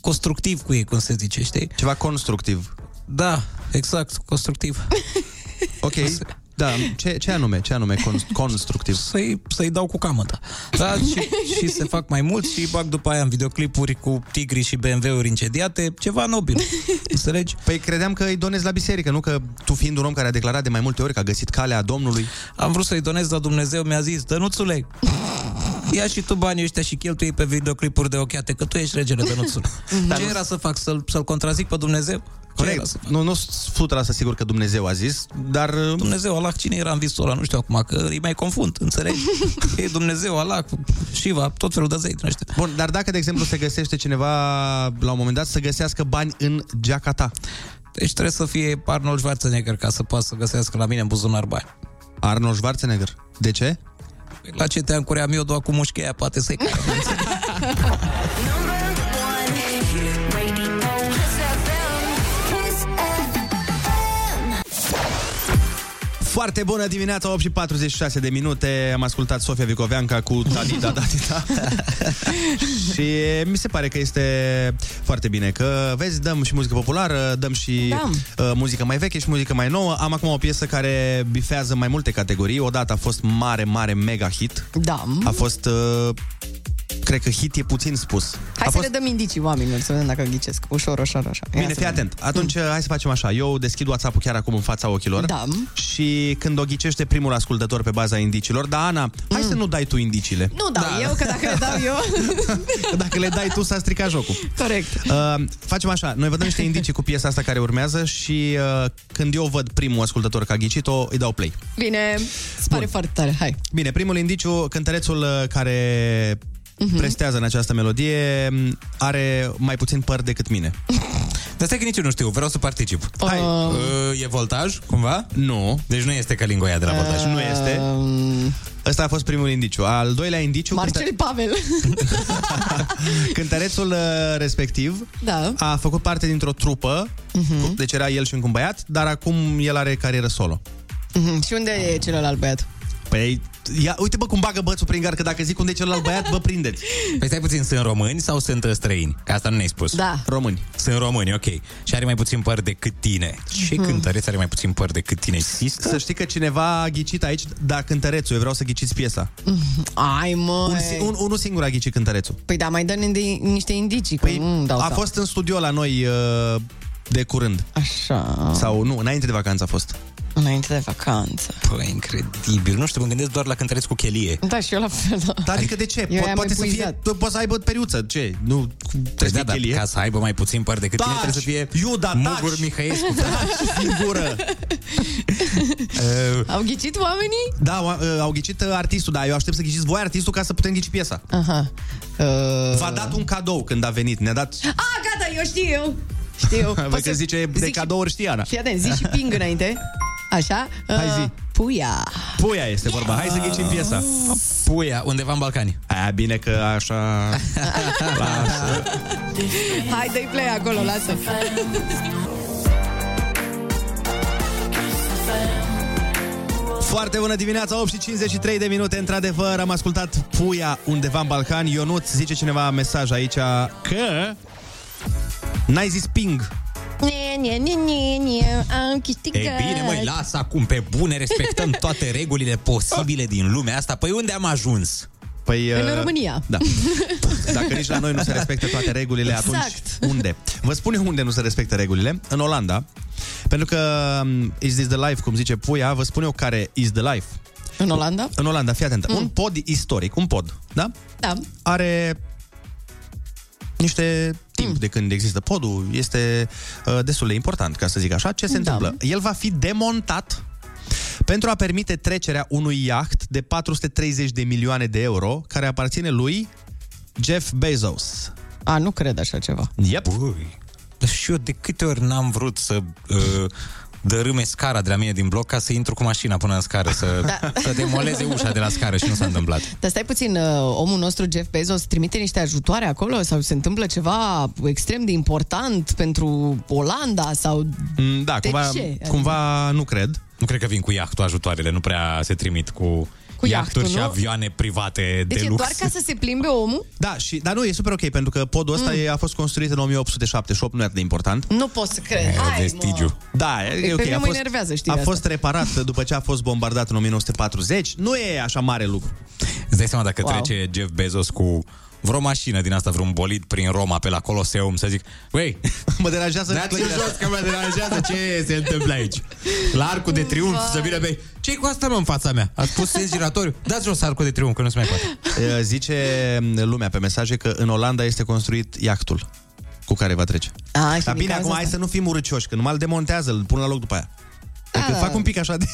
constructiv cu ei, cum se zice, știi? Ceva constructiv. Da, exact, constructiv. Ok, [laughs] da, ce, ce anume, ce anume con- constructiv? Să-i, să-i dau cu camăta. Da, și, și se fac mai mulți și bag după aia în videoclipuri cu tigri și BMW-uri incediate, ceva nobil. Înțelegi? Păi credeam că îi donezi la biserică, nu că tu fiind un om care a declarat de mai multe ori că a găsit calea Domnului. Am vrut să-i donez, dar Dumnezeu mi-a zis, Dănuțule, ia și tu banii ăștia și cheltui pe videoclipuri de ochiate, că tu ești regele Dănuțule. Ce era să fac? Să-l, să-l contrazic pe Dumnezeu? Ce era să Corect. Nu, nu sunt 100% sigur că Dumnezeu a zis, dar... uh, Dumnezeu, Allah, cine era în visul ăla? Nu știu acum, că îi mai confund, înțelegi? [laughs] e Dumnezeu, Allah, Shiva, tot felul de zei din ăștia. Bun, dar dacă, de exemplu, se găsește cineva la un moment dat să găsească bani în geaca ta. Deci trebuie să fie Arnold Schwarzenegger ca să poată să găsească la mine în buzunar bani. Arnold Schwarzenegger. De ce? La ce te ancuream eu doar cu mușcheia, poate să-i [laughs] Foarte bună dimineața, 8 și 46 de minute. Am ascultat Sofia Vicoveanca cu Tadida, Tadida. [laughs] și mi se pare că este foarte bine că, vezi, dăm și muzică populară, dăm și Da. uh, muzică mai veche și muzică mai nouă. Am acum o piesă care bifează mai multe categorii. Odată a fost mare, mare mega hit. Da. A fost, uh, cred că hit e puțin spus. Hai a să fost... le dăm indicii oamenilor, să vedem dacă ghicesc. Ușor, ușor, așa. Ia Bine, să fii vedem. atent. Atunci, hai să facem așa. Eu deschid WhatsApp-ul chiar acum în fața ochilor. Da. Și când o ghicește primul ascultător pe baza indiciilor, da, Ana, hai să nu dai tu indiciile. Nu dau da. eu, că dacă le dau eu... Că [laughs] dacă le dai tu, s-a stricat jocul. Corect. Uh, facem așa, noi vă dăm niște indicii cu piesa asta care urmează și uh, când eu văd primul ascultător că a ghicit-o, îi dau play. Bine, îți pare foarte tare, hai. Bine, primul indiciu, cântărețul uh, care Mhm. prestează în această melodie m, are mai puțin păr decât mine. [laughs] Dar stai că nici eu nu știu, vreau să particip. Hai. Uh, e voltaj, cumva? Nu. Deci nu este Calingoia de la voltaj. Nu este. Ăsta a fost primul indiciu. Al doilea indiciu, Marcel Pavel. [laughs] cântărețul uh, respectiv Da. a făcut parte dintr-o trupă, Mhm. deci era el și încă un băiat, dar acum el are carieră solo. Mhm. Și unde e celălalt băiat? Păi, ia, uite bă cum bagă bățul prin gar, că dacă zic unde e celălalt băiat, bă prindeți. Păi stai puțin, sunt români sau sunt uh, străini? Că asta nu ne-ai spus. Da. Români. Sunt români, ok. Și are mai puțin păr decât tine. Ce Mhm. cântăreț are mai puțin păr decât tine? Există? Să știi că cineva a ghicit aici, da, cântărețul, eu vreau să ghiciți piesa. Ai, mă. Un, si- un, unul singur a ghicit cântărețul. Păi da, mai dă-ne de, niște indicii, că nu dau A seama. fost în studio la noi uh, de curând. Așa. Sau nu, înainte de vacanță a fost. Înainte de vacanță. Păi, incredibil. Nu știu, mă gândesc doar la cântăreț cu chelie. Da, și eu la fel. Da. Dar adică de ce? Eu Po- i-am poate să fie, epuizat. poate să aibă periuță, ce? Nu, Păi trebuie să da, fie dar chelie. ca să aibă mai puțin păr decât tine, Taci! trebuie să fie Iuda, Mugur [laughs] taci! Mihaescu. Taci din gură! Uh, [laughs] Au ghicit oamenii? Da, uh, au ghicit uh, artistul, dar eu aștept să ghiciți voi artistul ca să putem ghici piesa. Aha. Uh... V-a dat un cadou când a venit, ne-a dat... Ah, gata, eu știu. Știu. [laughs] Văd Poți că să- zice de zic- cadouri știi, Ana. Fii atent, zi și ping înainte. Așa? Hai zi. Uh, Puia. Puia este yeah. vorba. Hai să ghicim piesa. Puia, undeva în Balcani. Aia bine că așa... [laughs] lasă. Hai, dă-i play acolo, lasă. Foarte bună dimineața, 8:53 de minute, într-adevăr, am ascultat Puia undeva în Balcani. Ionut, zice cineva mesaj aici că... N-ai zis ping Nie, nie, nie, nie, nie, am câștigat. Ei bine, măi, lasă acum pe bune, respectăm [laughs] toate regulile posibile din lumea asta. Păi unde am ajuns? Păi, În uh, România. Da. [laughs] Dacă nici la noi nu se respectă toate regulile, Exact. atunci unde? Vă spun eu unde nu se respectă regulile. În Olanda. Pentru că um, Is This The Life, cum zice Puia, vă spun eu care is the life. În Olanda? În Olanda, fii atent. Mm. Un pod istoric, un pod, da? Da. Are niște timp mm. de când există podul, este uh, destul de important, ca să zic așa. Ce se Da. întâmplă? El va fi demontat pentru a permite trecerea unui iaht de 430 de milioane de euro, care aparține lui Jeff Bezos. A, nu cred așa ceva. Yep. Ui. Și eu de câte ori n-am vrut să uh, dărâme scara de la mine din bloc ca să intru cu mașina până în scară, să, Da. să demoleze ușa de la scară și nu s-a întâmplat. Dar stai puțin, uh, omul nostru, Jeff Bezos, trimite niște ajutoare acolo sau se întâmplă ceva extrem de important pentru Olanda sau... Mm, Da, De cumva, ce? cumva nu cred. Nu cred că vin cu iahtul ajutoarele, nu prea se trimit cu, Cu iahturi iahtul, și nu? avioane private Deci de e lux. doar ca să se plimbe omul? Da, și, dar nu, e super ok, pentru că podul ăsta Mm. mm. a fost construit în 1878, nu e atât de important. Nu pot să cred. Hai, mă. Da, e, Pe e ok. mine A mă fost, enervează a știrea fost asta. reparat după ce a fost bombardat în 1940. Nu e așa mare lucru. Îți dai seama dacă Wow. wow. trece Jeff Bezos cu vreo mașină din asta, vreun bolid prin Roma, pe la Coloseum, să zic, Băi, [laughs] mă deranjează Dați-l clădirea jos că mă deranjează ce se întâmplă aici. La arcul de triumf să vină pe... ce cu asta mă în fața mea? Ați pus sens giratoriu? Dați jos arcul de triumf, că nu se mai poate. [laughs] E, Zice lumea pe mesaje că în Olanda este construit iactul cu care va trece. A, și Dar din bine, cauza acum hai asta. să nu fim urâcioși, că numai îl demontează, îl pun la loc după aia. Adică Ah. fac un pic așa de...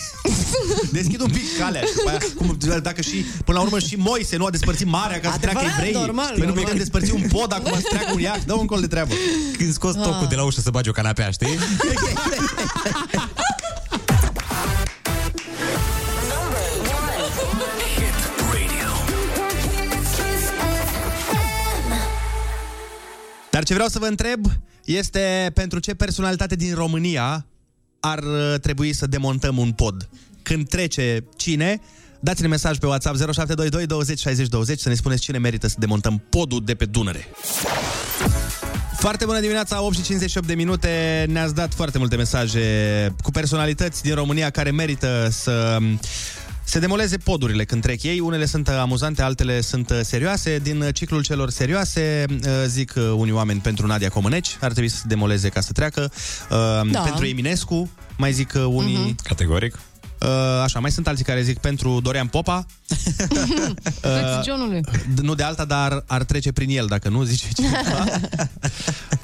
[laughs] Deschid un pic calea și după aia, cum, dacă și, până la urmă, și Moise nu a despărțit marea ca să treacă Adevărat, evrei. normal, Păi nu normal. putem despărți un pod acum să treacă un iaht. Dă un col de treabă. Când scos Ah. tocul de la ușă să bagi o canapea, știi? Dar ce vreau să vă întreb este pentru ce personalitate din România ar uh, trebui să demontăm un pod. Când trece cine, dați-ne mesaj pe WhatsApp 0722 20 60 20 să ne spuneți cine merită să demontăm podul de pe Dunăre. Foarte bună dimineața, 8 și 58 de minute. Ne-ați dat foarte multe mesaje cu personalități din România care merită să se demoleze podurile când trec ei. Unele sunt amuzante, altele sunt serioase. Din ciclul celor serioase, zic unii oameni pentru Nadia Comăneci, ar trebui să se demoleze ca să treacă. Da. Pentru Eminescu, mai zic unii... Mhm. Categoric. Uh, Așa, mai sunt alții care zic pentru Dorian Popa. Frăți Johnului. D- Nu de alta, dar ar trece prin el, dacă nu, zice cineva.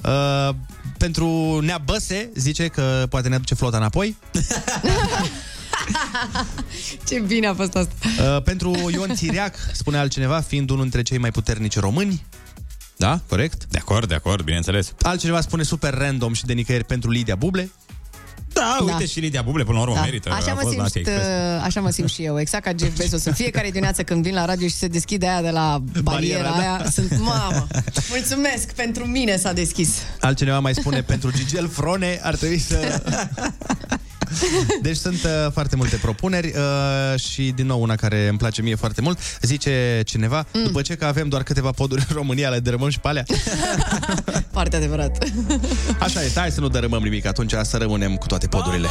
[laughs] uh, pentru Nea Băse, zice că poate ne aduce flota înapoi. [laughs] [laughs] Ce bine a fost asta. Uh, pentru Ion Țiriac, spune altcineva, fiind unul dintre cei mai puternici români. Da, corect? De acord, de acord, bineînțeles. Altcineva spune super random și de nicăieri pentru Lidia Buble. Da, Da. uite și Lidia Buble, până la urmă, merită. Așa A mă, fost la simt, Asia Express. uh, așa mă simt și eu, exact ca Jeff Bezos. În fiecare dimineață când vin la radio și se deschide aia de la bariera, Bariera, da. aia, sunt mamă. Mulțumesc, pentru mine s-a deschis. Altcineva mai spune pentru Gigel Frone ar trebui să... [laughs] [laughs] Deci sunt uh, foarte multe propuneri uh, și din nou una care îmi place mie foarte mult. Zice cineva, mm. după ce că avem doar câteva poduri în România, le dărâmăm și pe alea. [laughs] Foarte adevărat. Așa este, hai să nu dărâmăm nimic atunci, să rămânem cu toate podurile.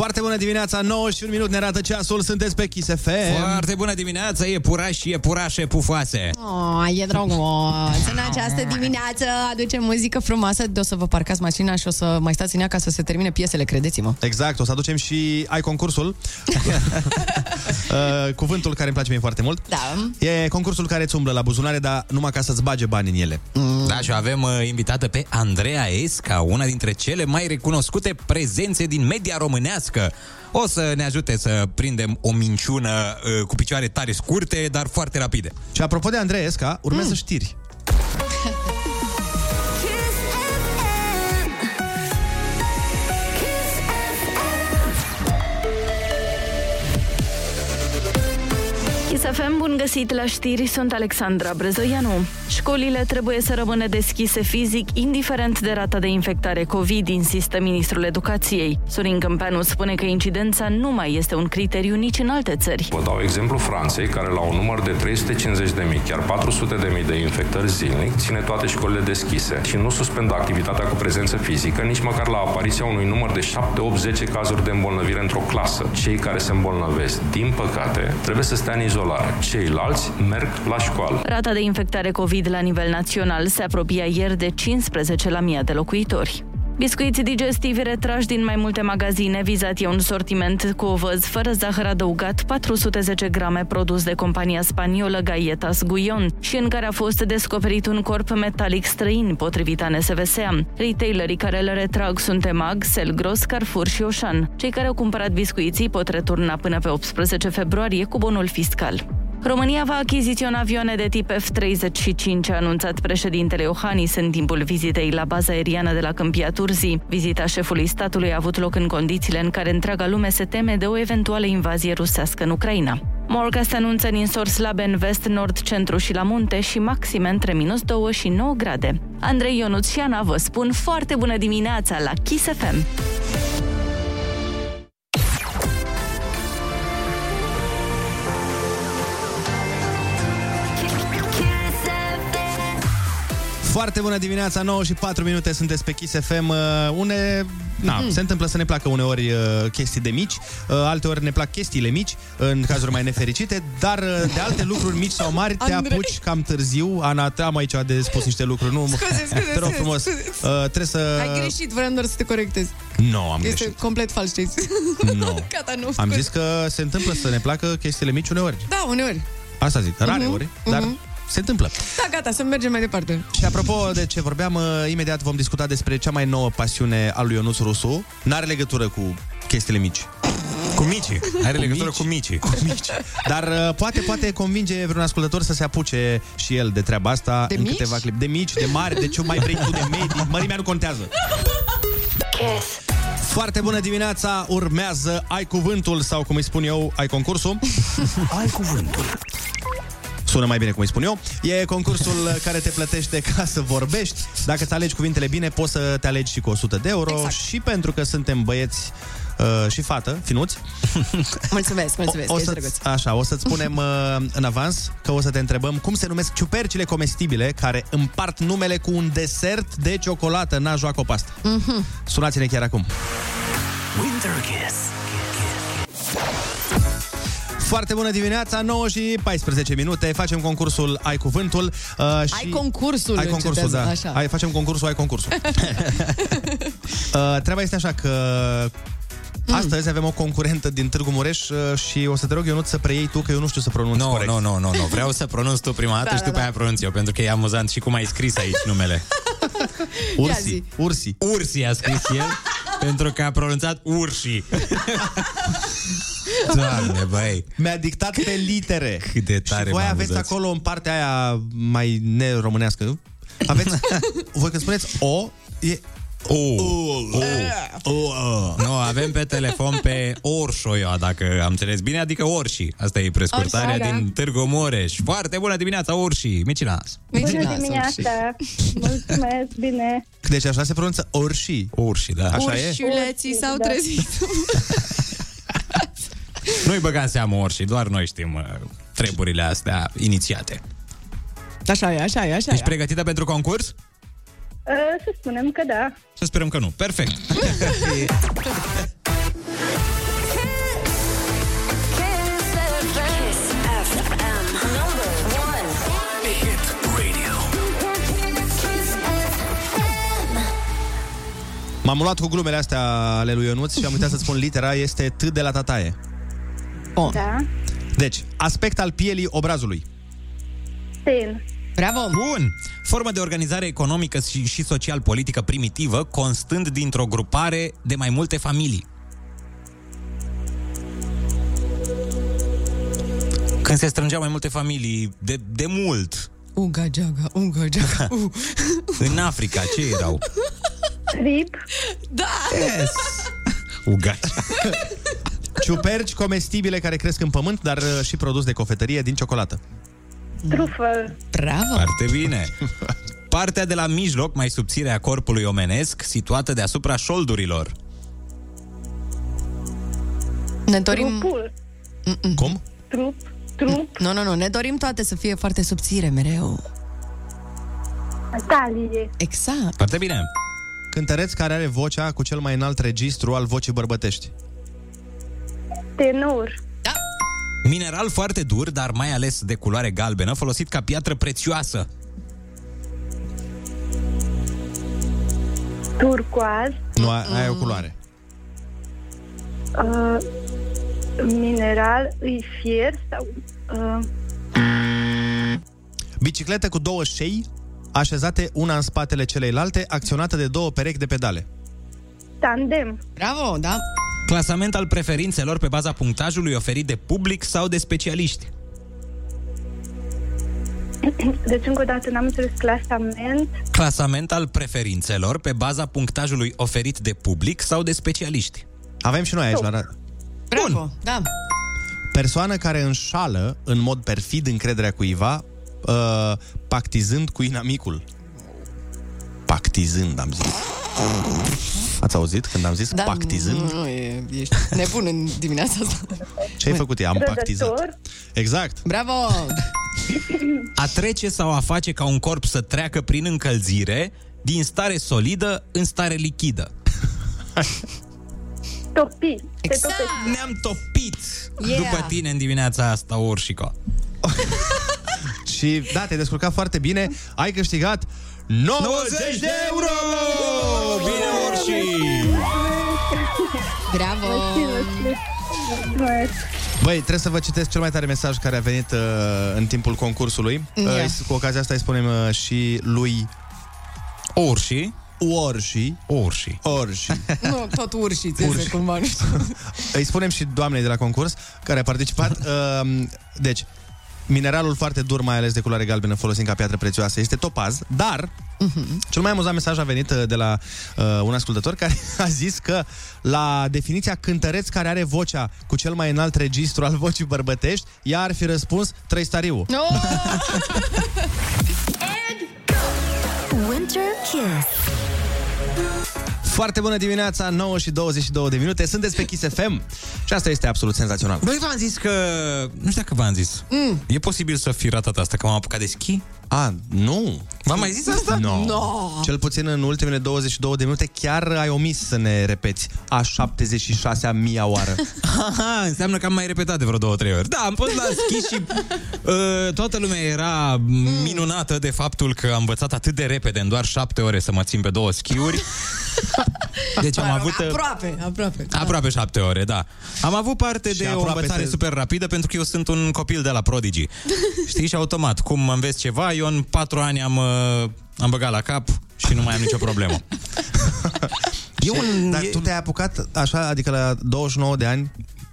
Foarte bună dimineața, 9 și un minut ne arată ceasul, sunteți pe Kiss FM. Foarte bună dimineața, e puraș și e purașe pufoase. Oh, e drăguț. În această dimineață aducem muzică frumoasă de o să vă parcați mașina și o să mai stați în ea ca să se termine piesele, credeți-mă. Exact, o să aducem și ai concursul. [laughs] uh, cuvântul care îmi place mie foarte mult. Da. E concursul care îți umblă la buzunare, dar numai ca să-ți bage bani în ele. Da, și o avem uh, invitată pe Andreea Esca, una dintre cele mai recunoscute prezențe din media românească. O să ne ajute să prindem o minciună uh, cu picioare tare scurte, dar foarte rapide. Și apropo de Andrei Esca, urmează mm. știri. Kiss FM, bun găsit la știri, sunt Alexandra Brezoianu. Școlile trebuie să rămână deschise fizic, indiferent de rata de infectare COVID, insistă Ministrul Educației. Sorin Câmpeanu spune că incidența nu mai este un criteriu nici în alte țări. Vă dau exemplu Franței, care la un număr de 350 de mii, chiar 400 de mii de infectări zilnic, ține toate școlile deschise și nu suspendă activitatea cu prezență fizică, nici măcar la apariția unui număr de 7, 8, 10 cazuri de îmbolnăvire într-o clasă. Cei care se îmbolnăvesc, din păcate, trebuie să stea în izolare. Ceilalți merg la școală. Rata de infectare COVID la nivel național se apropia ieri de 15 la mie de locuitori. Biscuiți digestivi retrași din mai multe magazine, vizat e un sortiment cu ovăz fără zahăr adăugat, 410 grame produs de compania spaniolă Gaietas Guion și în care a fost descoperit un corp metalic străin, potrivit ANSVSA. Retailerii care le retrag sunt Emag, Selgros, Carrefour și Oșan. Cei care au cumpărat biscuiții pot returna până pe 18 februarie cu bonul fiscal. România va achiziționa avioane de tip F-35, a anunțat președintele Iohannis în timpul vizitei la baza aeriană de la Câmpia Turzii. Vizita șefului statului a avut loc în condițiile în care întreaga lume se teme de o eventuală invazie rusească în Ucraina. Morcast anunță ninsori slabe în vest, nord, centru și la munte și maxime între minus 2 și 9 grade. Andrei Ionuț și Ana vă spun foarte bună dimineața la Kiss FM! Foarte bună dimineața, 9 și 4 minute sunteți pe Kiss FM. Uh, une... Na, Mhm. mm. se întâmplă să ne placă uneori uh, chestii de mici, uh, alteori ne plac chestiile mici, în cazuri mai nefericite, dar uh, de alte lucruri mici sau mari te Andrei. apuci cam târziu. Ana, te am aici de spus niște lucruri, nu? Scuze, scuze, [laughs] te rog scuze, frumos. scuze. Uh, trebuie să... Ai greșit, vreau doar să te corectez. Nu, am Este greșit. complet fals ce ai zis. Nu. [laughs] Gata, nu. Am scuze. zis că se întâmplă să ne placă chestiile mici uneori. Da, uneori. Asta zic, rare Mhm, ori, dar mhm. Se întâmplă. Da, gata, să mergem mai departe. Și apropo de ce vorbeam, uh, imediat vom discuta despre cea mai nouă pasiune a lui Ionuț Rusu. N-are legătură cu chestiile mici. Cu micii. Are legătură mici. cu micii. Cu mici. Dar uh, poate, poate convinge vreun ascultător să se apuce și el de treaba asta De în mici? câteva clip. De mici, de mari, de ce mai vrei tu, de medii. Mărimea nu contează. Foarte bună dimineața, urmează Ai Cuvântul sau cum îi spun eu, Ai Concursul. Ai cuvântul. Sună mai bine cum îi spun eu. E concursul [laughs] care te plătește ca să vorbești. Dacă îți alegi cuvintele bine, poți să te alegi și cu 100 de euro. Exact. Și pentru că suntem băieți uh, și fată, finuți, [laughs] Mulțumesc, mulțumesc, o, o ești să drăguț. așa, o să-ți spunem uh, în avans că o să te întrebăm cum se numesc ciupercile comestibile care împart numele cu un desert de ciocolată. N-a joacă o pastă. Mhm. Sunați-ne chiar acum. Winter Kiss. Foarte bună dimineața, 9 și 14 minute. Facem concursul Ai Cuvântul. Uh, și... Ai concursul, Ai concursul, încetează, da. așa. Ai, facem concursul, ai concursul. [laughs] [laughs] uh, treaba este așa că Mm. Astăzi avem o concurentă din Târgu Mureș uh, și o să te rog, Ionut, să preiei tu, că eu nu știu să pronunț Nu, corect. nu, nu, nu, nu. Vreau să pronunț tu prima dată Da, și da, după da. aia pronunț eu, pentru că e amuzant și cum ai scris aici numele. [laughs] Ursi, zi. ursi. Ursi a scris el, pentru că a pronunțat urși. Doamne, băi. Mi-a dictat pe litere. Cât de tare și voi mă aveți amuzați. acolo în partea aia mai neromânească. Aveți, voi când spuneți O, e O, o, o, Nu, avem pe telefon pe Orșoia, dacă am înțeles bine, adică Orși. Asta e prescurtarea Orșoia. din Târgu Mureș. Foarte bună dimineața, Orși. Micinas. Bună dimineața! Mulțumesc, bine! Deci așa se pronunță Orși. Orși, da. Așa e? Urșiuleții s-au Da. trezit. [laughs] Nu-i băga în seamă Orși, doar noi știm uh, treburile astea inițiate. Așa e, așa e, așa Ești e. pregătită pentru concurs? Uh, Să spunem că da. Să sperăm că nu. Perfect. Hit Radio. M-am luat cu glumele astea ale lui Ionuț și am uitat să-ți spun litera, este T de la tataie. Da. Deci, aspect al pielii obrazului. Ten. Bravo! Bun! Formă de organizare economică și, și social-politică primitivă, constând dintr-o grupare de mai multe familii. Când se strângeau mai multe familii, de, de mult, Uga, geaga, uga, geaga. [laughs] Uh. în Africa, ce erau? Trip. Da! Yes! Ugaci. [laughs] Ciuperci comestibile care cresc în pământ, dar uh, și produs de cofetărie din ciocolată. Trufă. Bravo! Foarte bine. Partea de la mijloc, mai subțire a corpului omenesc, situată deasupra șoldurilor. Ne dorim... Trupul. Cum? Trup. Trup. Nu, nu, nu, ne dorim toate să fie foarte subțire mereu. Talie. Exact. Foarte bine. Cântăreț care are vocea cu cel mai înalt registru al vocii bărbătești. Tenor. Mineral foarte dur, dar mai ales de culoare galbenă, folosit ca piatră prețioasă. Turcoaz. Nu, a- aia e o culoare. Uh, mineral. Îi fier sau... Uh, Bicicletă cu două șei, așezate una în spatele celeilalte, acționată de două perechi de pedale. tandem. Bravo, da. Clasament al preferințelor pe baza punctajului oferit de public sau de specialiști. Deci, încă o dată, n-am înțeles clasament. Clasament al preferințelor pe baza punctajului oferit de public sau de specialiști. Avem și noi aici la radio. Bravo, da. Persoană care înșală în mod perfid încrederea cuiva, uh, pactizând cu inamicul. Pactizând, am zis. Ați auzit când am zis da pactizând? Nu, nu, e, ești nebun în dimineața asta. Ce ai făcut? Am pactizat. Rădător. Exact. Bravo! A trece sau a face ca un corp să treacă prin încălzire din stare solidă în stare lichidă. Topi. Exact. Ne-am topit Yeah. după tine în dimineața asta, Urșico. [laughs] Și da, te-ai descurcat foarte bine. Ai câștigat 90 de euro! Bine, Urși! Bravo! Băi, trebuie să vă citesc cel mai tare mesaj care a venit uh, în timpul concursului. Ia. Uh, cu ocazia asta îi spunem uh, și lui Urși. Orși. Urși. Orși. Nu, tot urși ți Urși. cumva, nu știu. Îi spunem și doamnei de la concurs care a participat. [laughs] Uh, deci, mineralul foarte dur, mai ales de culoare galbenă, folosit ca piatră prețioasă, este topaz, dar cel mai amuzant mesaj a venit uh, de la uh, un ascultător care [laughs] a zis că la definiția cântăreț care are vocea cu cel mai înalt registru al vocii bărbătești, ea ar fi răspuns Trăistariu. No! [laughs] Winter Kiss. Foarte bună dimineața, 9 și 22 de minute, sunteți pe Kiss FM și asta este absolut senzațional. Băi, v-am zis că... Nu știu dacă v-am zis. Mm. E posibil să fi ratat asta, că m-am apucat de schi? A, nu. V-am mai zis asta? No. No. Cel puțin în ultimele 22 de minute chiar ai omis să ne repeți a 76-a mia oară. [laughs] Aha, înseamnă că am mai repetat de vreo două, trei ori. Da, am fost la schi și [laughs] uh, toată lumea era minunată de faptul că am învățat atât de repede, în doar șapte ore, să mă țin pe două schiuri. [laughs] Deci am Mă rog, avut... uh, Aproape, aproape. Aproape șapte ore, da. Am avut parte Și de o aproape învățare se- super rapidă pentru că eu sunt un copil de la Prodigy. Știi? Și automat, cum înveți ceva, eu în patru ani am, uh, am băgat la cap și nu mai am nicio problemă. [laughs] E un, Dar e, tu te-ai apucat așa, adică la 29 de ani,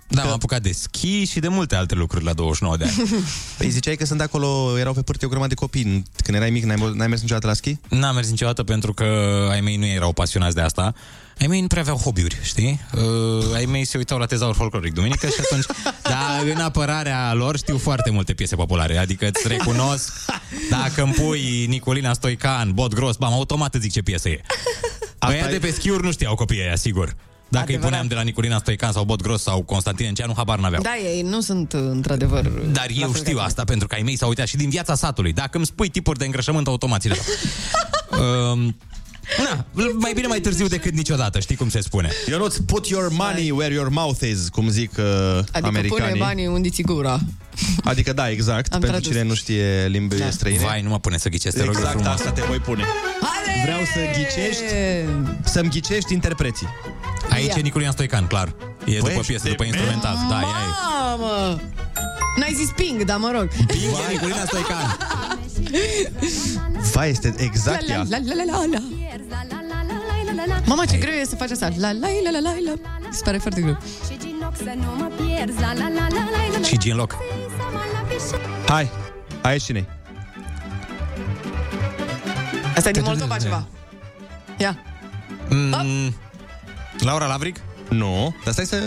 da, m-am apucat de schi și de multe alte lucruri la 29 de ani. [laughs] Păi ziceai că sunt acolo, erau pe pârtie o grămadă de copii. Când erai mic, n-ai, n-ai mers niciodată la schi? N-am mers niciodată pentru că ai mei nu erau pasionați de asta. Ai mei nu prea aveau hobby-uri, știi? Uh, ai mei se uitau la tezaur folcloric duminică și atunci... [laughs] Dar în apărarea lor știu foarte multe piese populare, adică îți recunosc [laughs] dacă îmi pui Nicolina Stoican, Bot Gros, bam, automat îți zic ce piesă e. Băia de pe schiuri nu știau copiii aia, sigur. Dacă Adevărat. îi puneam de la Nicolina Stoican sau Bot Gros sau Constantin Enceanu, habar n-aveau. Da, ei nu sunt uh, într-adevăr... Dar la eu fel știu ca asta pentru că ai mei s-au uitat și din viața satului. Dacă îmi spui tipuri de îngrășământ, automat ți le dau. [laughs] um, Na, mai bine mai târziu decât niciodată, știi cum se spune. Ionuț, put your money where your mouth is, cum zic uh, Adică americanii. pune banii unde ți gura. Adică da, exact, Am pentru tradus. cine nu știe limbi da. străine. Vai, nu mă pune să ghicesc, te rog eu Exact frumos. asta te voi pune. Haide! Vreau să ghicești, să-mi ghicești interpreții. Aici Ia. e Niculian Stoican, clar. E Băi, după ești piesă, după dement. instrumental. Da, ea e. Mamă! N-ai zis ping, dar mă rog. Ping e Niculian Stoican. Vai, este exact La, ea. la, la, la, la, la. Mama, ce greu e să faci asta. La, la, la, la, la, la. Mi se pare foarte greu. Și Gin Loc. Hai, hai cine Asta e din Moldova ceva. Ia. Mm, Laura Lavric? Nu, dar stai să...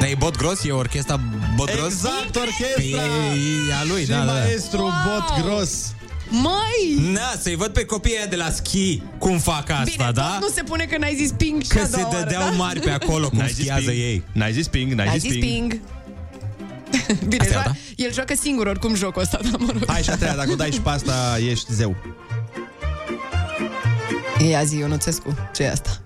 Dar e Bot Gros? E orchestra Bot Gros? Exact, orchestra! Păi e, e a lui, și da, da, da. maestru Wow! Bot Gros. Mai! Na, să-i văd pe copiii ăia de la schi cum fac asta, Bine, da? tot nu se pune că n-ai zis ping și Că a se doua oară, dădeau da? mari pe acolo cum N-ai zis schiază ping. ei. N-ai zis ping, n-ai Ai zis zis ping. ping. [laughs] Bine, Asta e, joa- da? el joacă singur oricum jocul ăsta, dar mă rog. Hai și a treia, dacă o dai și pe asta, ești zeu. Ia zi, Ionuțescu, ce e asta?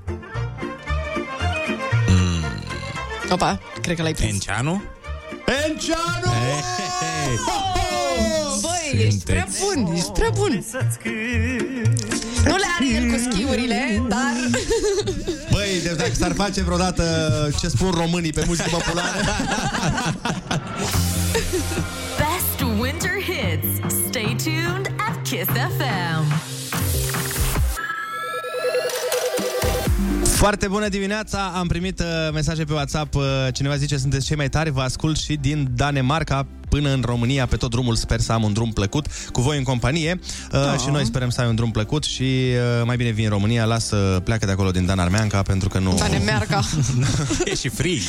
Opa, cred că l-ai prins. Enceanu? Enceanu! Băi, ești prea bun, ești prea bun. Nu le are el cu schiurile, dar... Băi, deci dacă s-ar face vreodată ce spun românii pe muzică populară, Best winter hits. Stay tuned at Kiss FM. Foarte bună dimineața, am primit uh, mesaje pe WhatsApp, uh, cineva zice sunteți cei mai tari, vă ascult și din Danemarca până în România pe tot drumul, sper să am un drum plăcut cu voi în companie uh, Da. și noi sperăm să ai un drum plăcut și uh, mai bine vii în România, lasă, pleacă de acolo din Dan Armeanca pentru că nu... Danemarca. [laughs] E și frig.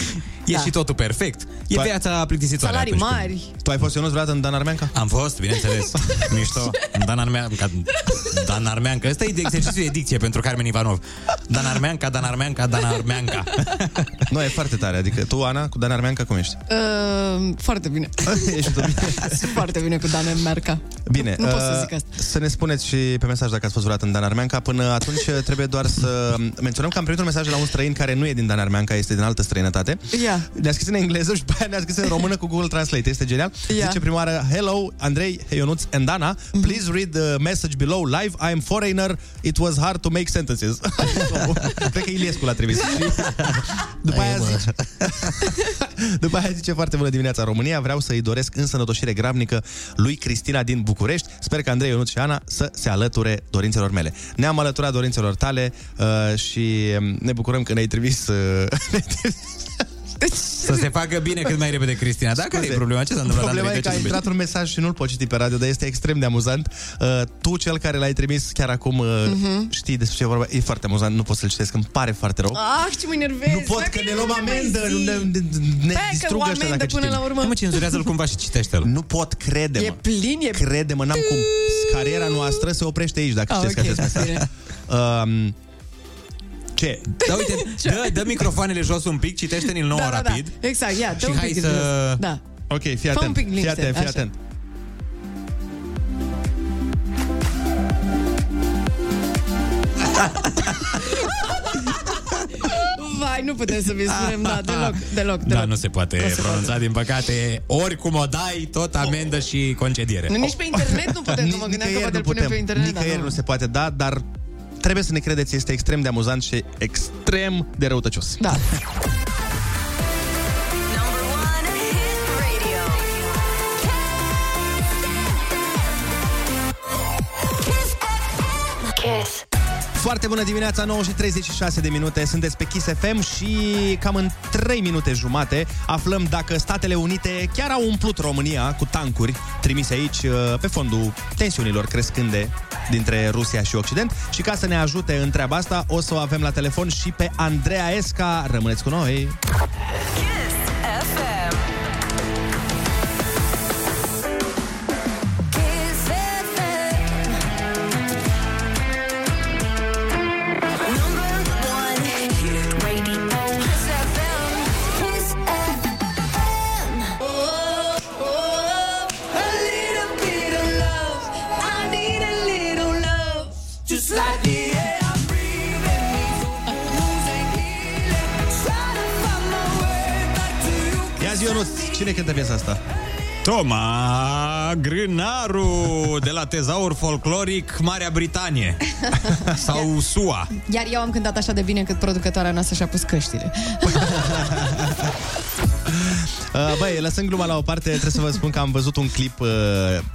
E Da. și totul perfect. E Tu ai- viața plictisitoare. Salarii atunci când- mari. Tu ai fost Ionuț vreodată în Dan Armeanca? Am fost, bineînțeles. [laughs] Mișto. Dan Armeanca. Dan Armeanca. Ăsta e de exercițiul de dicție pentru Carmen Ivanov. Dan Armeanca, Dan Armeanca, Dan Armeanca. [laughs] Nu, e foarte tare, adică tu, Ana, cu Dan Armeanca, cum ești? Uh, foarte bine. Ești tu bine? [laughs] foarte bine cu Danemarca. Bine, Nu pot să uh, zic asta. Să ne spuneți și pe mesaj dacă ați fost vreodată în Dan Armeanca. Până atunci trebuie doar să menționăm că am primit un mesaj de la un străin care nu e din Dan Armeanca, este din altă străinătate. Ia. Ne-a scris în engleză și după aia ne-a scris în română cu Google Translate. Este genial. Ia. Zice prima oară, Hello, Andrei, hey, Ionuț and Dana. Please read the message below live. I am foreigner. It was hard to make sentences. [laughs] [laughs] Cred că Iliescu l-a trimis. Și după aia zice... După aia zice foarte bună dimineața România. Vreau să-i doresc însănătoșire gravnică lui Cristina din București. Sper că Andrei, Ionuț și Ana să se alăture dorințelor mele. Ne-am alăturat dorințelor tale uh, și um, ne bucurăm că ne-ai trimis... Uh, [laughs] Să se facă bine cât mai repede, Cristina. Da, care e problema? Ce s-a întâmplat? Problema Andrei? e De că ce a zâmbești? intrat un mesaj și nu-l pot citi pe radio, dar este extrem de amuzant. Uh, tu, cel care l-ai trimis chiar acum, uh, Mhm. știi despre ce e vorba. E foarte amuzant, nu pot să-l citesc, îmi pare foarte rău. Ah, ce mă enervez. Nu pot, că ne luăm amendă, nu ne, ne, ne Stai că distrug o ăștia amendă dacă până citim. la urmă. Hai, mă, cenzurează-l cumva și citește-l. Nu pot, crede-mă. E plin, e... Crede-mă, n-am cum. Cariera noastră se oprește aici dacă Ah, citesc ok, acest mesaj. Bine. Um, ce? Da, uite, [laughs] dă, dă microfoanele jos un pic, citește-ne-l nouă da, da, rapid. Da. Exact, ia, dă Și un hai pic să- jos. Da. Ok, fii Fă un atent. pic Fii liniște, atent, fii așa. atent. [laughs] Vai, nu putem să vi spunem, da, deloc, deloc, deloc. Da, nu se poate Nu se pronunța, din păcate. Oricum o dai, tot amendă și concediere. Nu, nici pe internet nu putem, că mă gândeam că Nicăieri poate nu îl punem pe internet, nicăieri dar nu nu. se poate da, dar trebuie să ne credeți, este extrem de amuzant și extrem de răutăcios. Da. Kiss. Foarte bună dimineața, 9 și 36 de minute, sunteți pe Kiss FM și cam în 3 minute jumate aflăm dacă Statele Unite chiar au umplut România cu tancuri trimise aici uh, pe fondul tensiunilor crescânde dintre Rusia și Occident și ca să ne ajute în treaba asta o să o avem la telefon și pe Andreea Esca. Rămâneți cu noi! FM. Cine cântă piesa asta? Toma Grânaru de la Tezaur Folcloric Marea Britanie [laughs] sau SUA. Iar eu am cântat așa de bine cât producătoarea noastră și-a pus căștile. [laughs] Uh, Băi, lăsând gluma la o parte, trebuie să vă spun că am văzut un clip uh,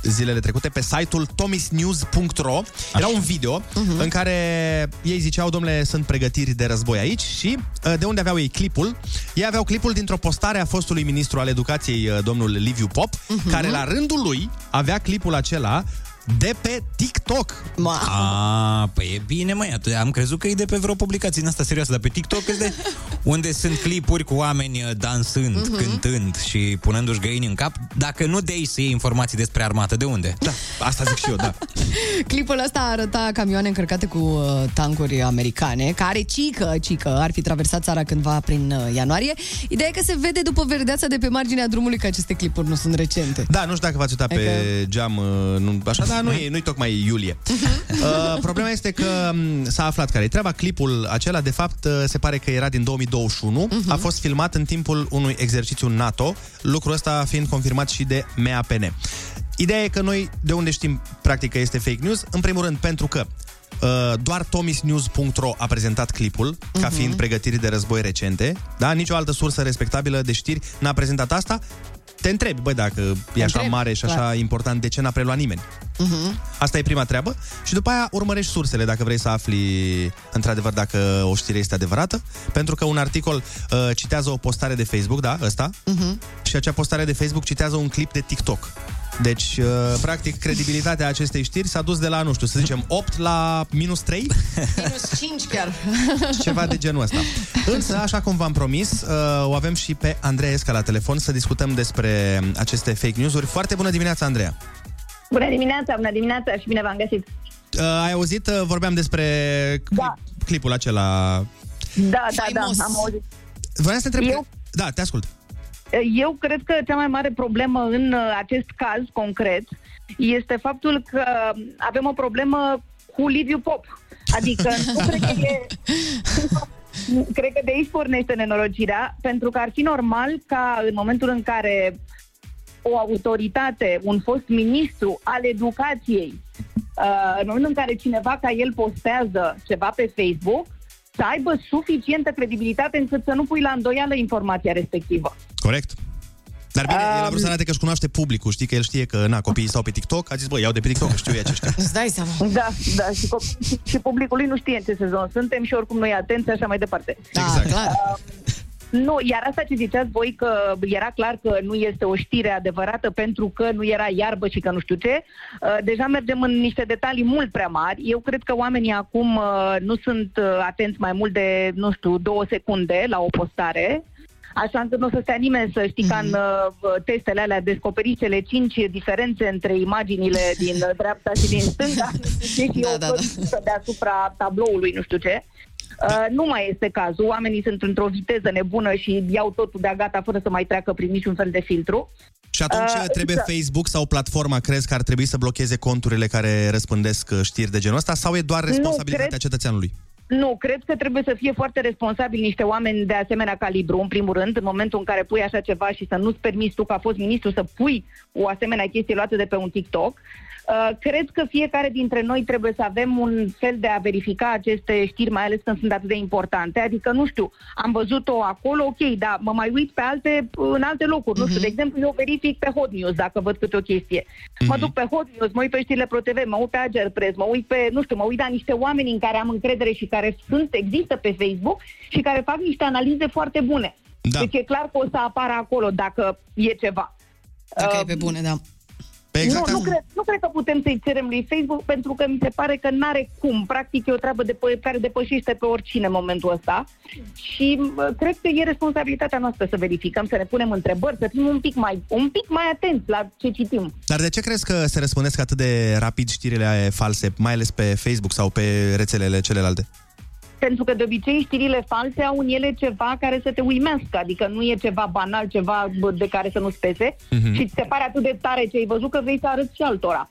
zilele trecute pe site-ul tomisnews.ro. Era un video uh-huh. în care ei ziceau, domnule, sunt pregătiri de război aici și uh, de unde aveau ei clipul? Ei aveau clipul dintr-o postare a fostului ministru al educației, uh, domnul Liviu Pop, uh-huh. care la rândul lui avea clipul acela de pe TikTok. A, păi e bine, măi, atunci am crezut că e de pe vreo publicație din asta serioasă, dar pe TikTok e de [laughs] unde sunt clipuri cu oameni uh, dansând, Mhm. cântând și punându-și găini în cap, dacă nu de aici să iei informații despre armată, de unde? Da, asta zic și eu, da. [laughs] Clipul ăsta arăta camioane încărcate cu uh, tancuri americane, care cică, cică, ar fi traversat țara cândva prin uh, ianuarie. Ideea e că se vede după verdeața de pe marginea drumului că aceste clipuri nu sunt recente. Da, nu știu dacă v-ați uitat pe Adică- geam, uh, nu, așa, dar nu e, nu-i tocmai iulie. Uh, problema este că m, s-a aflat care e treaba. Clipul acela, de fapt, uh, se pare că era din 2021. A fost filmat în timpul unui exercițiu NATO, lucrul ăsta fiind confirmat și de MAPN. Ideea e că noi, de unde știm, practic, că este fake news? În primul rând, pentru că Uh, doar tomisnews.ro a prezentat clipul ca Mhm. fiind pregătiri de război recente. Da? Nicio altă sursă respectabilă de știri n-a prezentat asta. Te întrebi, băi, dacă e așa întrebi, mare și așa clar. important, de ce n-a preluat nimeni? Mhm. Asta e prima treabă. Și după aia urmărești sursele dacă vrei să afli într-adevăr dacă o știre este adevărată. Pentru că un articol uh, citează o postare de Facebook, da, ăsta, Mhm. și acea postare de Facebook citează un clip de TikTok. Deci, uh, practic, credibilitatea acestei știri s-a dus de la, nu știu, să zicem 8 la minus 3, [laughs] Minus 5 chiar. [laughs] ceva de genul ăsta. Însă, așa cum v-am promis, uh, o avem și pe Andreea Esca la telefon să discutăm despre aceste fake news-uri. Foarte bună dimineața, Andreea! Bună dimineața, bună dimineața și bine v-am găsit. Uh, ai auzit, uh, vorbeam despre da. clipul acela. Da, da, da, am auzit. Vreau să te întreb... Eu- că- Da, te ascult. Eu cred că cea mai mare problemă în uh, acest caz concret este faptul că avem o problemă cu Liviu Pop. Adică [laughs] nu cred că e... Cred că de aici pornește nenorocirea, pentru că ar fi normal ca în momentul în care o autoritate, un fost ministru al educației, uh, în momentul în care cineva ca el postează ceva pe Facebook, să aibă suficientă credibilitate încât să nu pui la îndoială informația respectivă. Corect. Dar bine, el a vrut să arate că își cunoaște publicul, știi că el știe că na, copiii stau pe TikTok, a zis, bă, iau de pe TikTok, că știu ei aceștia. [laughs] Îți dai seama. Da, da, și, cop- și publicul lui nu știe în ce sezon suntem și oricum noi atenți așa mai departe. Da, exact. clar. Nu, iar asta ce ziceați voi că era clar că nu este o știre adevărată pentru că nu era iarbă și că nu știu ce, uh, deja mergem în niște detalii mult prea mari. Eu cred că oamenii acum uh, nu sunt uh, atenți mai mult de, nu știu, două secunde la o postare, Așa încât nu o să stea nimeni să știi ca în uh, testele alea descoperi cele cinci diferențe între imaginile [laughs] din uh, dreapta și din stânga și da, da, da. deasupra tabloului, nu știu ce. Uh, nu mai este cazul. Oamenii sunt într-o viteză nebună și iau totul de gata fără să mai treacă prin niciun fel de filtru. Și atunci Uh, trebuie da. Facebook sau platforma, crezi că ar trebui să blocheze conturile care răspândesc uh, știri de genul ăsta sau e doar Nu, responsabilitatea cred- cetățeanului? Nu, cred că trebuie să fie foarte responsabili niște oameni de asemenea calibru, în primul rând, în momentul în care pui așa ceva și să nu-ți permiți tu, ca fost ministru, să pui o asemenea chestie luată de pe un TikTok. Uh, cred că fiecare dintre noi trebuie să avem un fel de a verifica aceste știri, mai ales când sunt atât de importante. Adică, nu știu, am văzut-o acolo, ok, dar mă mai uit pe alte, în alte locuri. Nu știu, de exemplu, eu verific pe Hot News dacă văd câte o chestie. Mă duc pe Hot News, mă uit pe știrile ProTV, mă uit pe Ager Press, mă uit pe, nu știu, mă uit la niște oameni în care am încredere și care sunt, există pe Facebook și care fac niște analize foarte bune. Da. Deci e clar că o să apară acolo dacă e ceva. Dacă Uh, e pe bune, da. Exact nu, nu, cred, nu cred că putem să-i cerem lui Facebook pentru că mi se pare că n-are cum. Practic e o treabă de, care depășește pe oricine în momentul ăsta și uh, cred că e responsabilitatea noastră să verificăm, să ne punem întrebări, să fim un pic mai, un pic mai atenți la ce citim. Dar de ce crezi că se răspândesc atât de rapid știrile false, mai ales pe Facebook sau pe rețelele celelalte? Pentru că de obicei știrile false au în ele ceva care să te uimească, adică nu e ceva banal, ceva bă, de care să nu spese Mhm. și ți se pare atât de tare ce ai văzut că vrei să arăți și altora.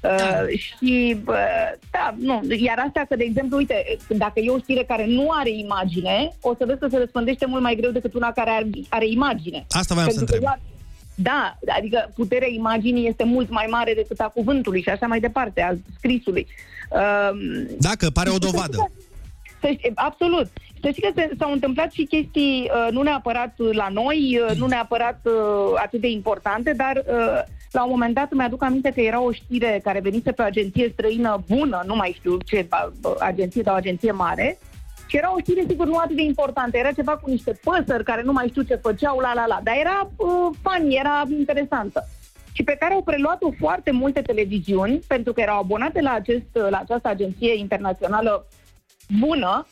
Da. Uh, și, uh, da, nu. Iar asta că, de exemplu, uite, dacă e o știre care nu are imagine, o să vezi că se răspândește mult mai greu decât una care are, are imagine. Asta voiam să Pentru că întreb. ea- Da, adică puterea imaginii este mult mai mare decât a cuvântului și așa mai departe, a scrisului. Uh, Dacă pare o dovadă. Să știi, absolut. Să știi că se, s-au întâmplat și chestii uh, nu neapărat la noi, uh, nu neapărat uh, atât de importante, dar uh, la un moment dat îmi aduc aminte că era o știre care venise pe o agenție străină bună, nu mai știu ce ba- bă, agenție, dar o agenție mare, și era o știre, sigur, nu atât de importantă. Era ceva cu niște păsări care nu mai știu ce făceau, la la la, dar era uh, funny, era interesantă și pe care au preluat-o foarte multe televiziuni, pentru că erau abonate la, acest, la această agenție internațională bună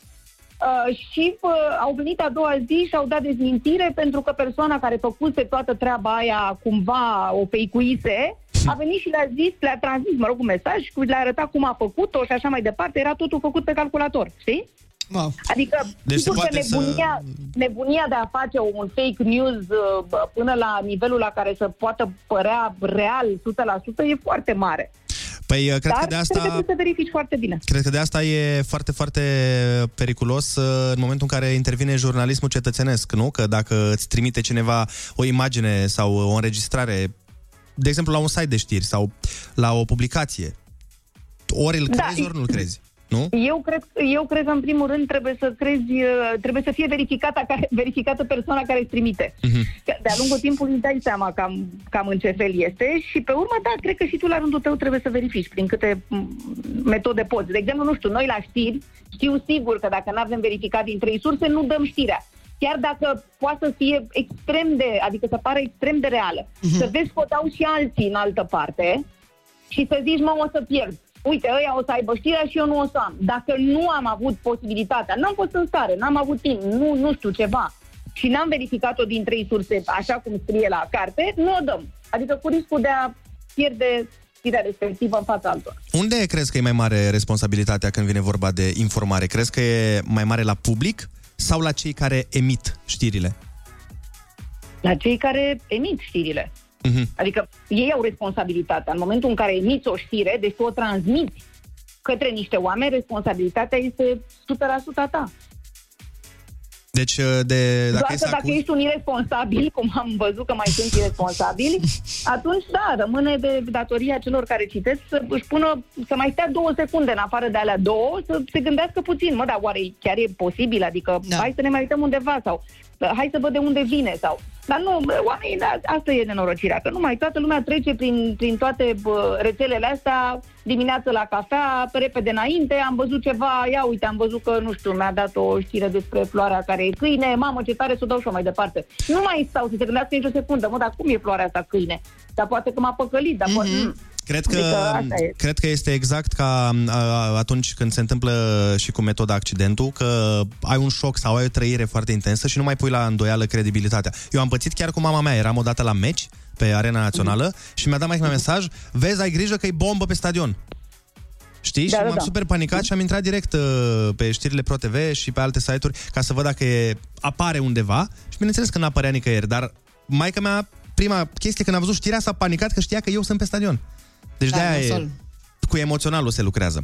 Uh, și uh, au venit a doua zi și au dat dezmintire pentru că persoana care făcuse toată treaba aia cumva o feicuise, a venit și le-a zis, le-a transmis, mă rog, un mesaj, cu- le-a arătat cum a făcut-o și așa mai departe, era totul făcut pe calculator, știi? Wow. Adică, Deci deci se sigur că poate să- nebunia, nebunia de a face un fake news uh, bă, până la nivelul la care să poată părea real 100% e foarte mare. Păi, uh, cred Dar că de asta... trebuie să verifici foarte bine. Cred că de asta e foarte, foarte periculos uh, în momentul în care intervine jurnalismul cetățenesc, nu? Că dacă îți trimite cineva o imagine sau o înregistrare, de exemplu, la un site de știri sau la o publicație, ori îl Da, crezi, ori nu-l crezi. Nu? Eu cred, eu cred că, în primul rând, trebuie să crezi, uh, trebuie să fie verificată, care, verificată persoana care îți trimite. Că De-a lungul timpului îți dai seama cam, cam în ce fel este și, pe urmă, da, cred că și tu, la rândul tău, trebuie să verifici prin câte m, metode poți. De exemplu, nu știu, noi la știri știu sigur că dacă nu avem verificat din trei surse, nu dăm știrea. Chiar dacă poate să fie extrem de, adică să pară extrem de reală. Să vezi că o dau și alții în altă parte și să zici, mă, o să pierd. Uite, ăia o să aibă știrea și eu nu o să am. Dacă nu am avut posibilitatea, n-am fost în stare, n-am avut timp, nu, nu știu ceva, și n-am verificat-o din trei surse, așa cum scrie la carte, nu o dăm. Adică cu riscul de a pierde știrea respectivă în fața altora. Unde crezi că e mai mare responsabilitatea când vine vorba de informare? Crezi că e mai mare la public sau la cei care emit știrile? La cei care emit știrile. Mhm. Adică ei au responsabilitatea. În momentul în care emiți o știre, deci tu o transmiți către niște oameni, responsabilitatea este 100% a ta. Deci, de, dacă Doar e că să dacă acuz... ești un irresponsabil, cum am văzut că mai sunt irresponsabili, [laughs] atunci da, rămâne de datoria celor care citesc să își pună, să mai stea două secunde în afară de alea două, să se gândească puțin, mă, dar oare chiar e posibil? Adică da. hai să ne mai uităm undeva sau "Da, hai să vedem unde vine sau... Dar nu, bă, oamenii, da, asta e nenorocirea, că nu mai toată lumea trece prin, prin toate bă, rețelele astea, dimineața la cafea, pe repede înainte, am văzut ceva, ia uite, am văzut că, nu știu, mi-a dat o știre despre floarea care e câine, mamă, ce tare să o dau și eu mai departe. Nu mai stau să se gândească nicio secundă, mă, dar cum e floarea asta câine? Dar poate că m-a păcălit, dar poate... Mm. Cred că, Adică asta e. cred că este exact ca a, atunci când se întâmplă și cu metoda accidentul, că ai un șoc sau ai o trăire foarte intensă și nu mai pui la îndoială credibilitatea. Eu am pățit chiar cu mama mea, eram odată la meci pe Arena Națională și mi-a dat mai mesaj, vezi, ai grijă că e bombă pe stadion. Știi? Da, și da, m-am da. super panicat și am intrat direct uh, pe știrile Pro TV și pe alte site-uri ca să văd dacă e, apare undeva și bineînțeles că n-apărea nicăieri, dar maica mea, prima chestie când a văzut știrea s-a panicat că știa că eu sunt pe stadion. Deci Da, de-aia e, nasol. Cu emoționalul se lucrează.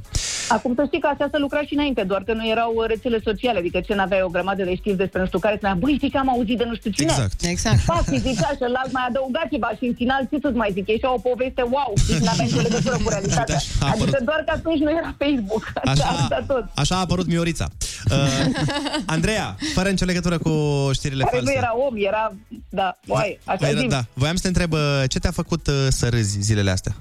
Acum să știi că astea se lucra și înainte, doar că nu erau uh, rețele sociale, adică ce n-aveai o grămadă de știri despre nu știu care, spunea, băi, știi că am auzit de nu știu cine. Exact. Exact. Fac, zicea și ălalt mai adăugat ceva și în final ce să-ți mai zic, e și o poveste wow, și n-avea nicio legătură cu realitatea. a apărut. Adică doar că atunci nu era Facebook, Așa, asta tot. așa a apărut Miorița. [laughs] Uh, Andreea, fără nicio legătură cu știrile Care nu false. era om, era, da, oai, așa Era, zi. da. Voiam să te întreb, uh, ce te-a făcut uh, să râzi zilele astea?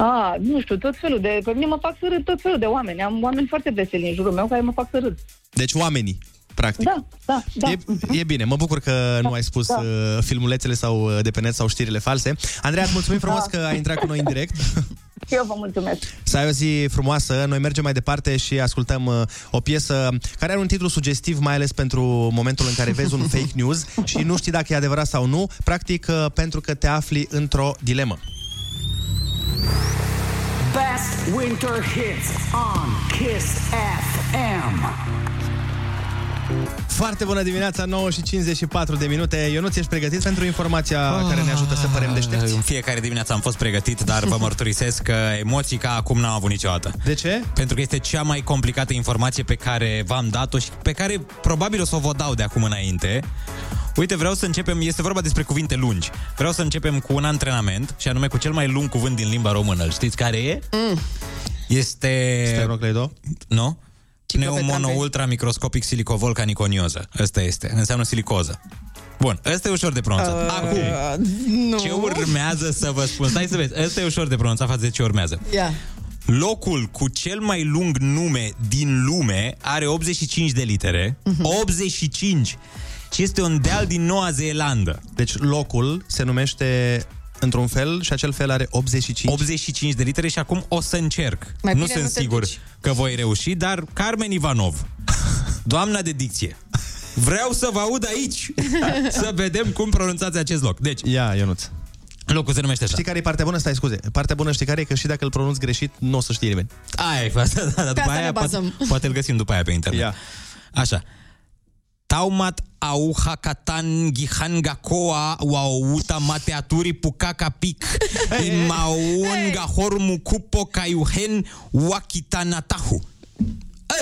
Ah, nu știu, tot felul de, pe mine mă fac să râd tot felul de oameni. Am oameni foarte veseli în jurul meu care mă fac să râd. Deci oamenii, practic. Da, da, da. E, e bine, mă bucur că nu ai spus da. uh, filmulețele sau uh, de pe net sau știrile false. Andreea, îți mulțumim frumos Da. că ai intrat cu noi în direct. Și [laughs] eu vă mulțumesc. Să ai o zi frumoasă. Noi mergem mai departe și ascultăm uh, o piesă care are un titlu sugestiv, mai ales pentru momentul în care vezi un [laughs] fake news și nu știi dacă e adevărat sau nu, practic uh, pentru că te afli într-o dilemă. Best winter hits on Kiss FM. Foarte bună dimineața, 9 și 54 de minute. Eu nu ți-ești pregătit pentru informația care ne ajută să părem deștepți? În fiecare dimineață am fost pregătit, dar vă mărturisesc că emoții ca acum n-am avut niciodată. De ce? Pentru că este cea mai complicată informație pe care v-am dat-o și pe care probabil o să o vă dau de acum înainte. Uite, vreau să începem, este vorba despre cuvinte lungi. Vreau să începem cu un antrenament, și anume cu cel mai lung cuvânt din limba română. Îl Știți care e? Mm. Este... Sternocleido? Nu? Ciclopetrampe. Pneumono-ultramicroscopic silicovolcaniconioză. Ăsta este. Înseamnă silicoză. Bun, ăsta e ușor de pronunțat. Uh, Acum, nu. ce urmează să vă spun? Stai să vezi, ăsta e ușor de pronunțat față de ce urmează. Ia. Locul cu cel mai lung nume din lume are 85 de litere. Mhm. 85! Și este un deal din Noua Zeelandă. Deci locul se numește într-un fel și acel fel are 85. 85 de litere și acum o să încerc. Mai nu bine sunt nu te sigur duci. că voi reuși, dar Carmen Ivanov [laughs] Doamna de dicție, vreau să vă aud aici [laughs] să vedem cum pronunțați acest loc. Deci, Ia, Ionuț. locul se numește așa. Știi care e partea bună? Stai, scuze. Partea bună știi care e? Că și dacă îl pronunți greșit, nu o să știe nimeni. Aia e asta, da, da, după asta aia ne poate, bazăm. poate îl găsim după aia pe internet. Ia. Așa. Taumat au hakatan gihan gakoa wauta mateaturi pukaka pik [laughs] imaun gahor mukupo kaiuhen wakitanatahu.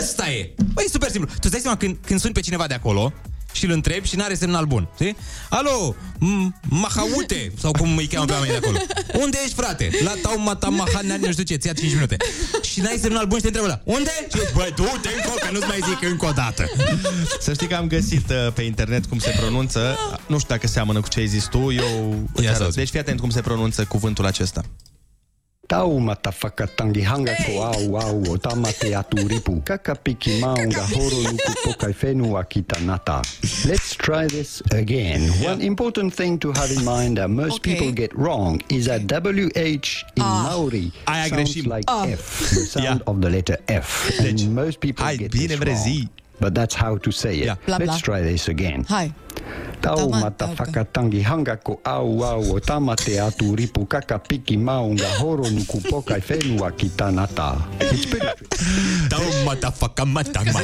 Ăsta e! Băi, e super simplu. Tu îți dai seama când, când suni pe cineva de acolo și îl întrebi și n-are semnal bun. Știi? Alo, m- Mahaute, sau cum îi cheamă pe oamenii de acolo. Unde ești, frate? La Taumata Mahana, nu știu ce, ți-a 5 minute. Și n-ai semnal bun și te întreabă la Unde? Și eu, băi, du-te încolo, că nu-ți mai zic încă o dată. Să știi că am găsit uh, pe internet cum se pronunță. Nu știu dacă seamănă cu ce ai zis tu. Eu... îți arăt. Deci fii atent cum se pronunță cuvântul acesta. Tau matafakatangi hanga ko au au o tamate aturipu. Kaka piki maunga horo nuku pokai fenu akita nata. Let's try this again. One important thing to have in mind that most Okay. people get wrong is that WH in Maori sounds greșim. like Ah. F, the sound of the letter F. and most people get bine this vrei, wrong. Zi. But that's how to say it. Bla, bla. Let's try this again. Hai. Tau matafakatangi hanga ko au au o tamate atu ripu kaka piki maunga horo nuku pokai fenua kitanata. It's pretty Tau matafaka matama.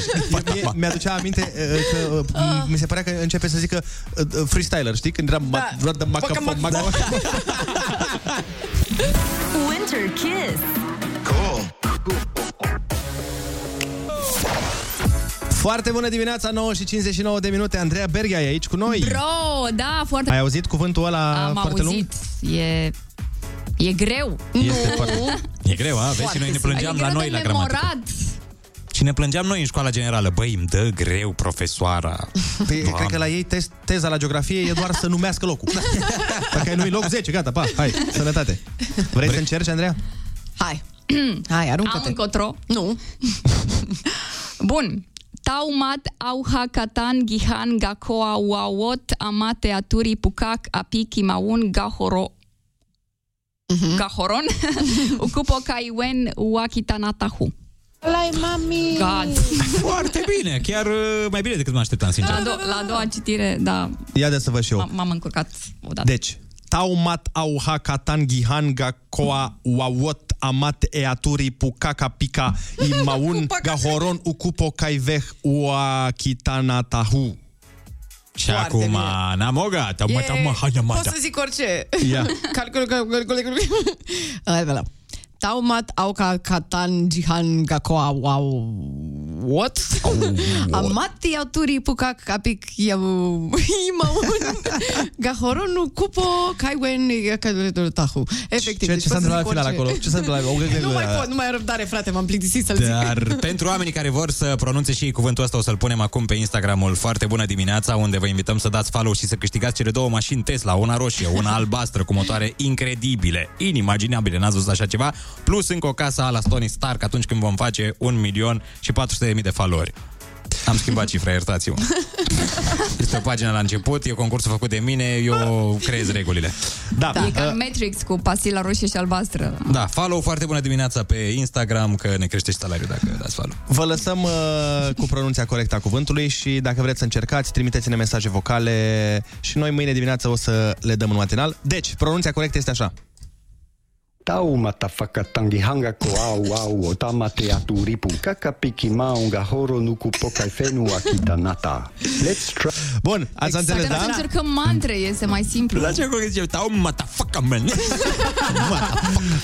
Mie, mi-aducea aminte uh, că uh, m- mi se părea că începe să zică uh, uh, freestyler, știi? Când era ma- da. maca, maca, [laughs] [laughs] Winter Kiss. Foarte bună dimineața, 9 și 59 de minute. Andreea Berghia e aici cu noi. Bro, da, foarte... Ai auzit cuvântul ăla Am foarte auzit. E... E greu. Este nu. foarte- E greu, a? Vezi, și noi ne plângeam e la greu noi de la gramatică. memorat. Și ne plângeam noi în școala generală. Băi, îmi dă greu profesoara. Păi, cred că la ei test, teza la geografie e doar să numească locul. [laughs] Dacă ai nu loc 10, gata, pa, hai, sănătate. Vrei să încerci, Andreea? Hai. Hai, aruncă-te. Am încotro? Nu. [laughs] Bun. Taumat auha katan gihan gakoa wawot amate aturi pukak apiki maun gahoro Mhm. gahoron [laughs] ukupo kaiwen wakitanatahu. Lai, mami! God. Foarte bine, chiar uh, mai bine decât mă așteptam, sincer. La, do- la a doua citire, da, Ia de să văd și eu. m- m-am încurcat odată. Deci, Taumat auha katan gihan gakoa wawot amat eaturi pukaka pika imaun [laughs] gahoron ukupo kaiveh ua kitanatahu. Și acum, namoga, tau mata mahana Pot mata. să zic orice. Ia. [laughs] Calcul, calcul, calcul. Hai, bela. Taumat au ca katan jihan gakoa wow what? [laughs] Amati auturi puka kapik yau imaun gahoronu cupo kaiwen tahu. Efectiv. Ce, deci ce s-a pot să întâmplat la zic final orice. acolo? Ce s-a întâmplat? O- Nu mai pot, nu mai am răbdare, frate, m-am plictisit să-l zic. Dar [laughs] pentru oamenii care vor să pronunțe și ei cuvântul ăsta, o să-l punem acum pe Instagramul Foarte Bună Dimineața, unde vă invităm să dați follow și să câștigați cele două mașini Tesla, una roșie, una [laughs] albastră, cu motoare incredibile, inimaginabile, n-ați văzut așa ceva, plus încă o casă la Tony Stark atunci când vom face un milion și 400 de mii de followeri. Am schimbat cifra, iertați-mă. Este o pagină la început, e concursul făcut de mine, eu creez regulile. Da, E ca în Matrix cu pasila roșie și albastră. Da, follow foarte bună dimineața pe Instagram, că ne crește și salariul dacă dați follow. Vă lăsăm uh, cu pronunția corectă a cuvântului și dacă vreți să încercați, trimiteți-ne mesaje vocale și noi mâine dimineață o să le dăm în matinal. Deci, pronunția corectă este așa. Tau matafakatangi hanga ko au au o tamate atu ripu. Kaka piki maunga horo nuku pokai fenua kitanata. Let's try... Bun, ați Putem înțeles, să da? încercăm mantre, este mai simplu. La ce că zice, tau matafaca, man. [laughs]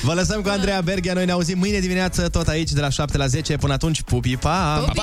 Vă lăsăm cu Andreea Berghia, noi ne auzim mâine dimineață tot aici de la 7 la 10. Până atunci, pupi, pa! Pupi!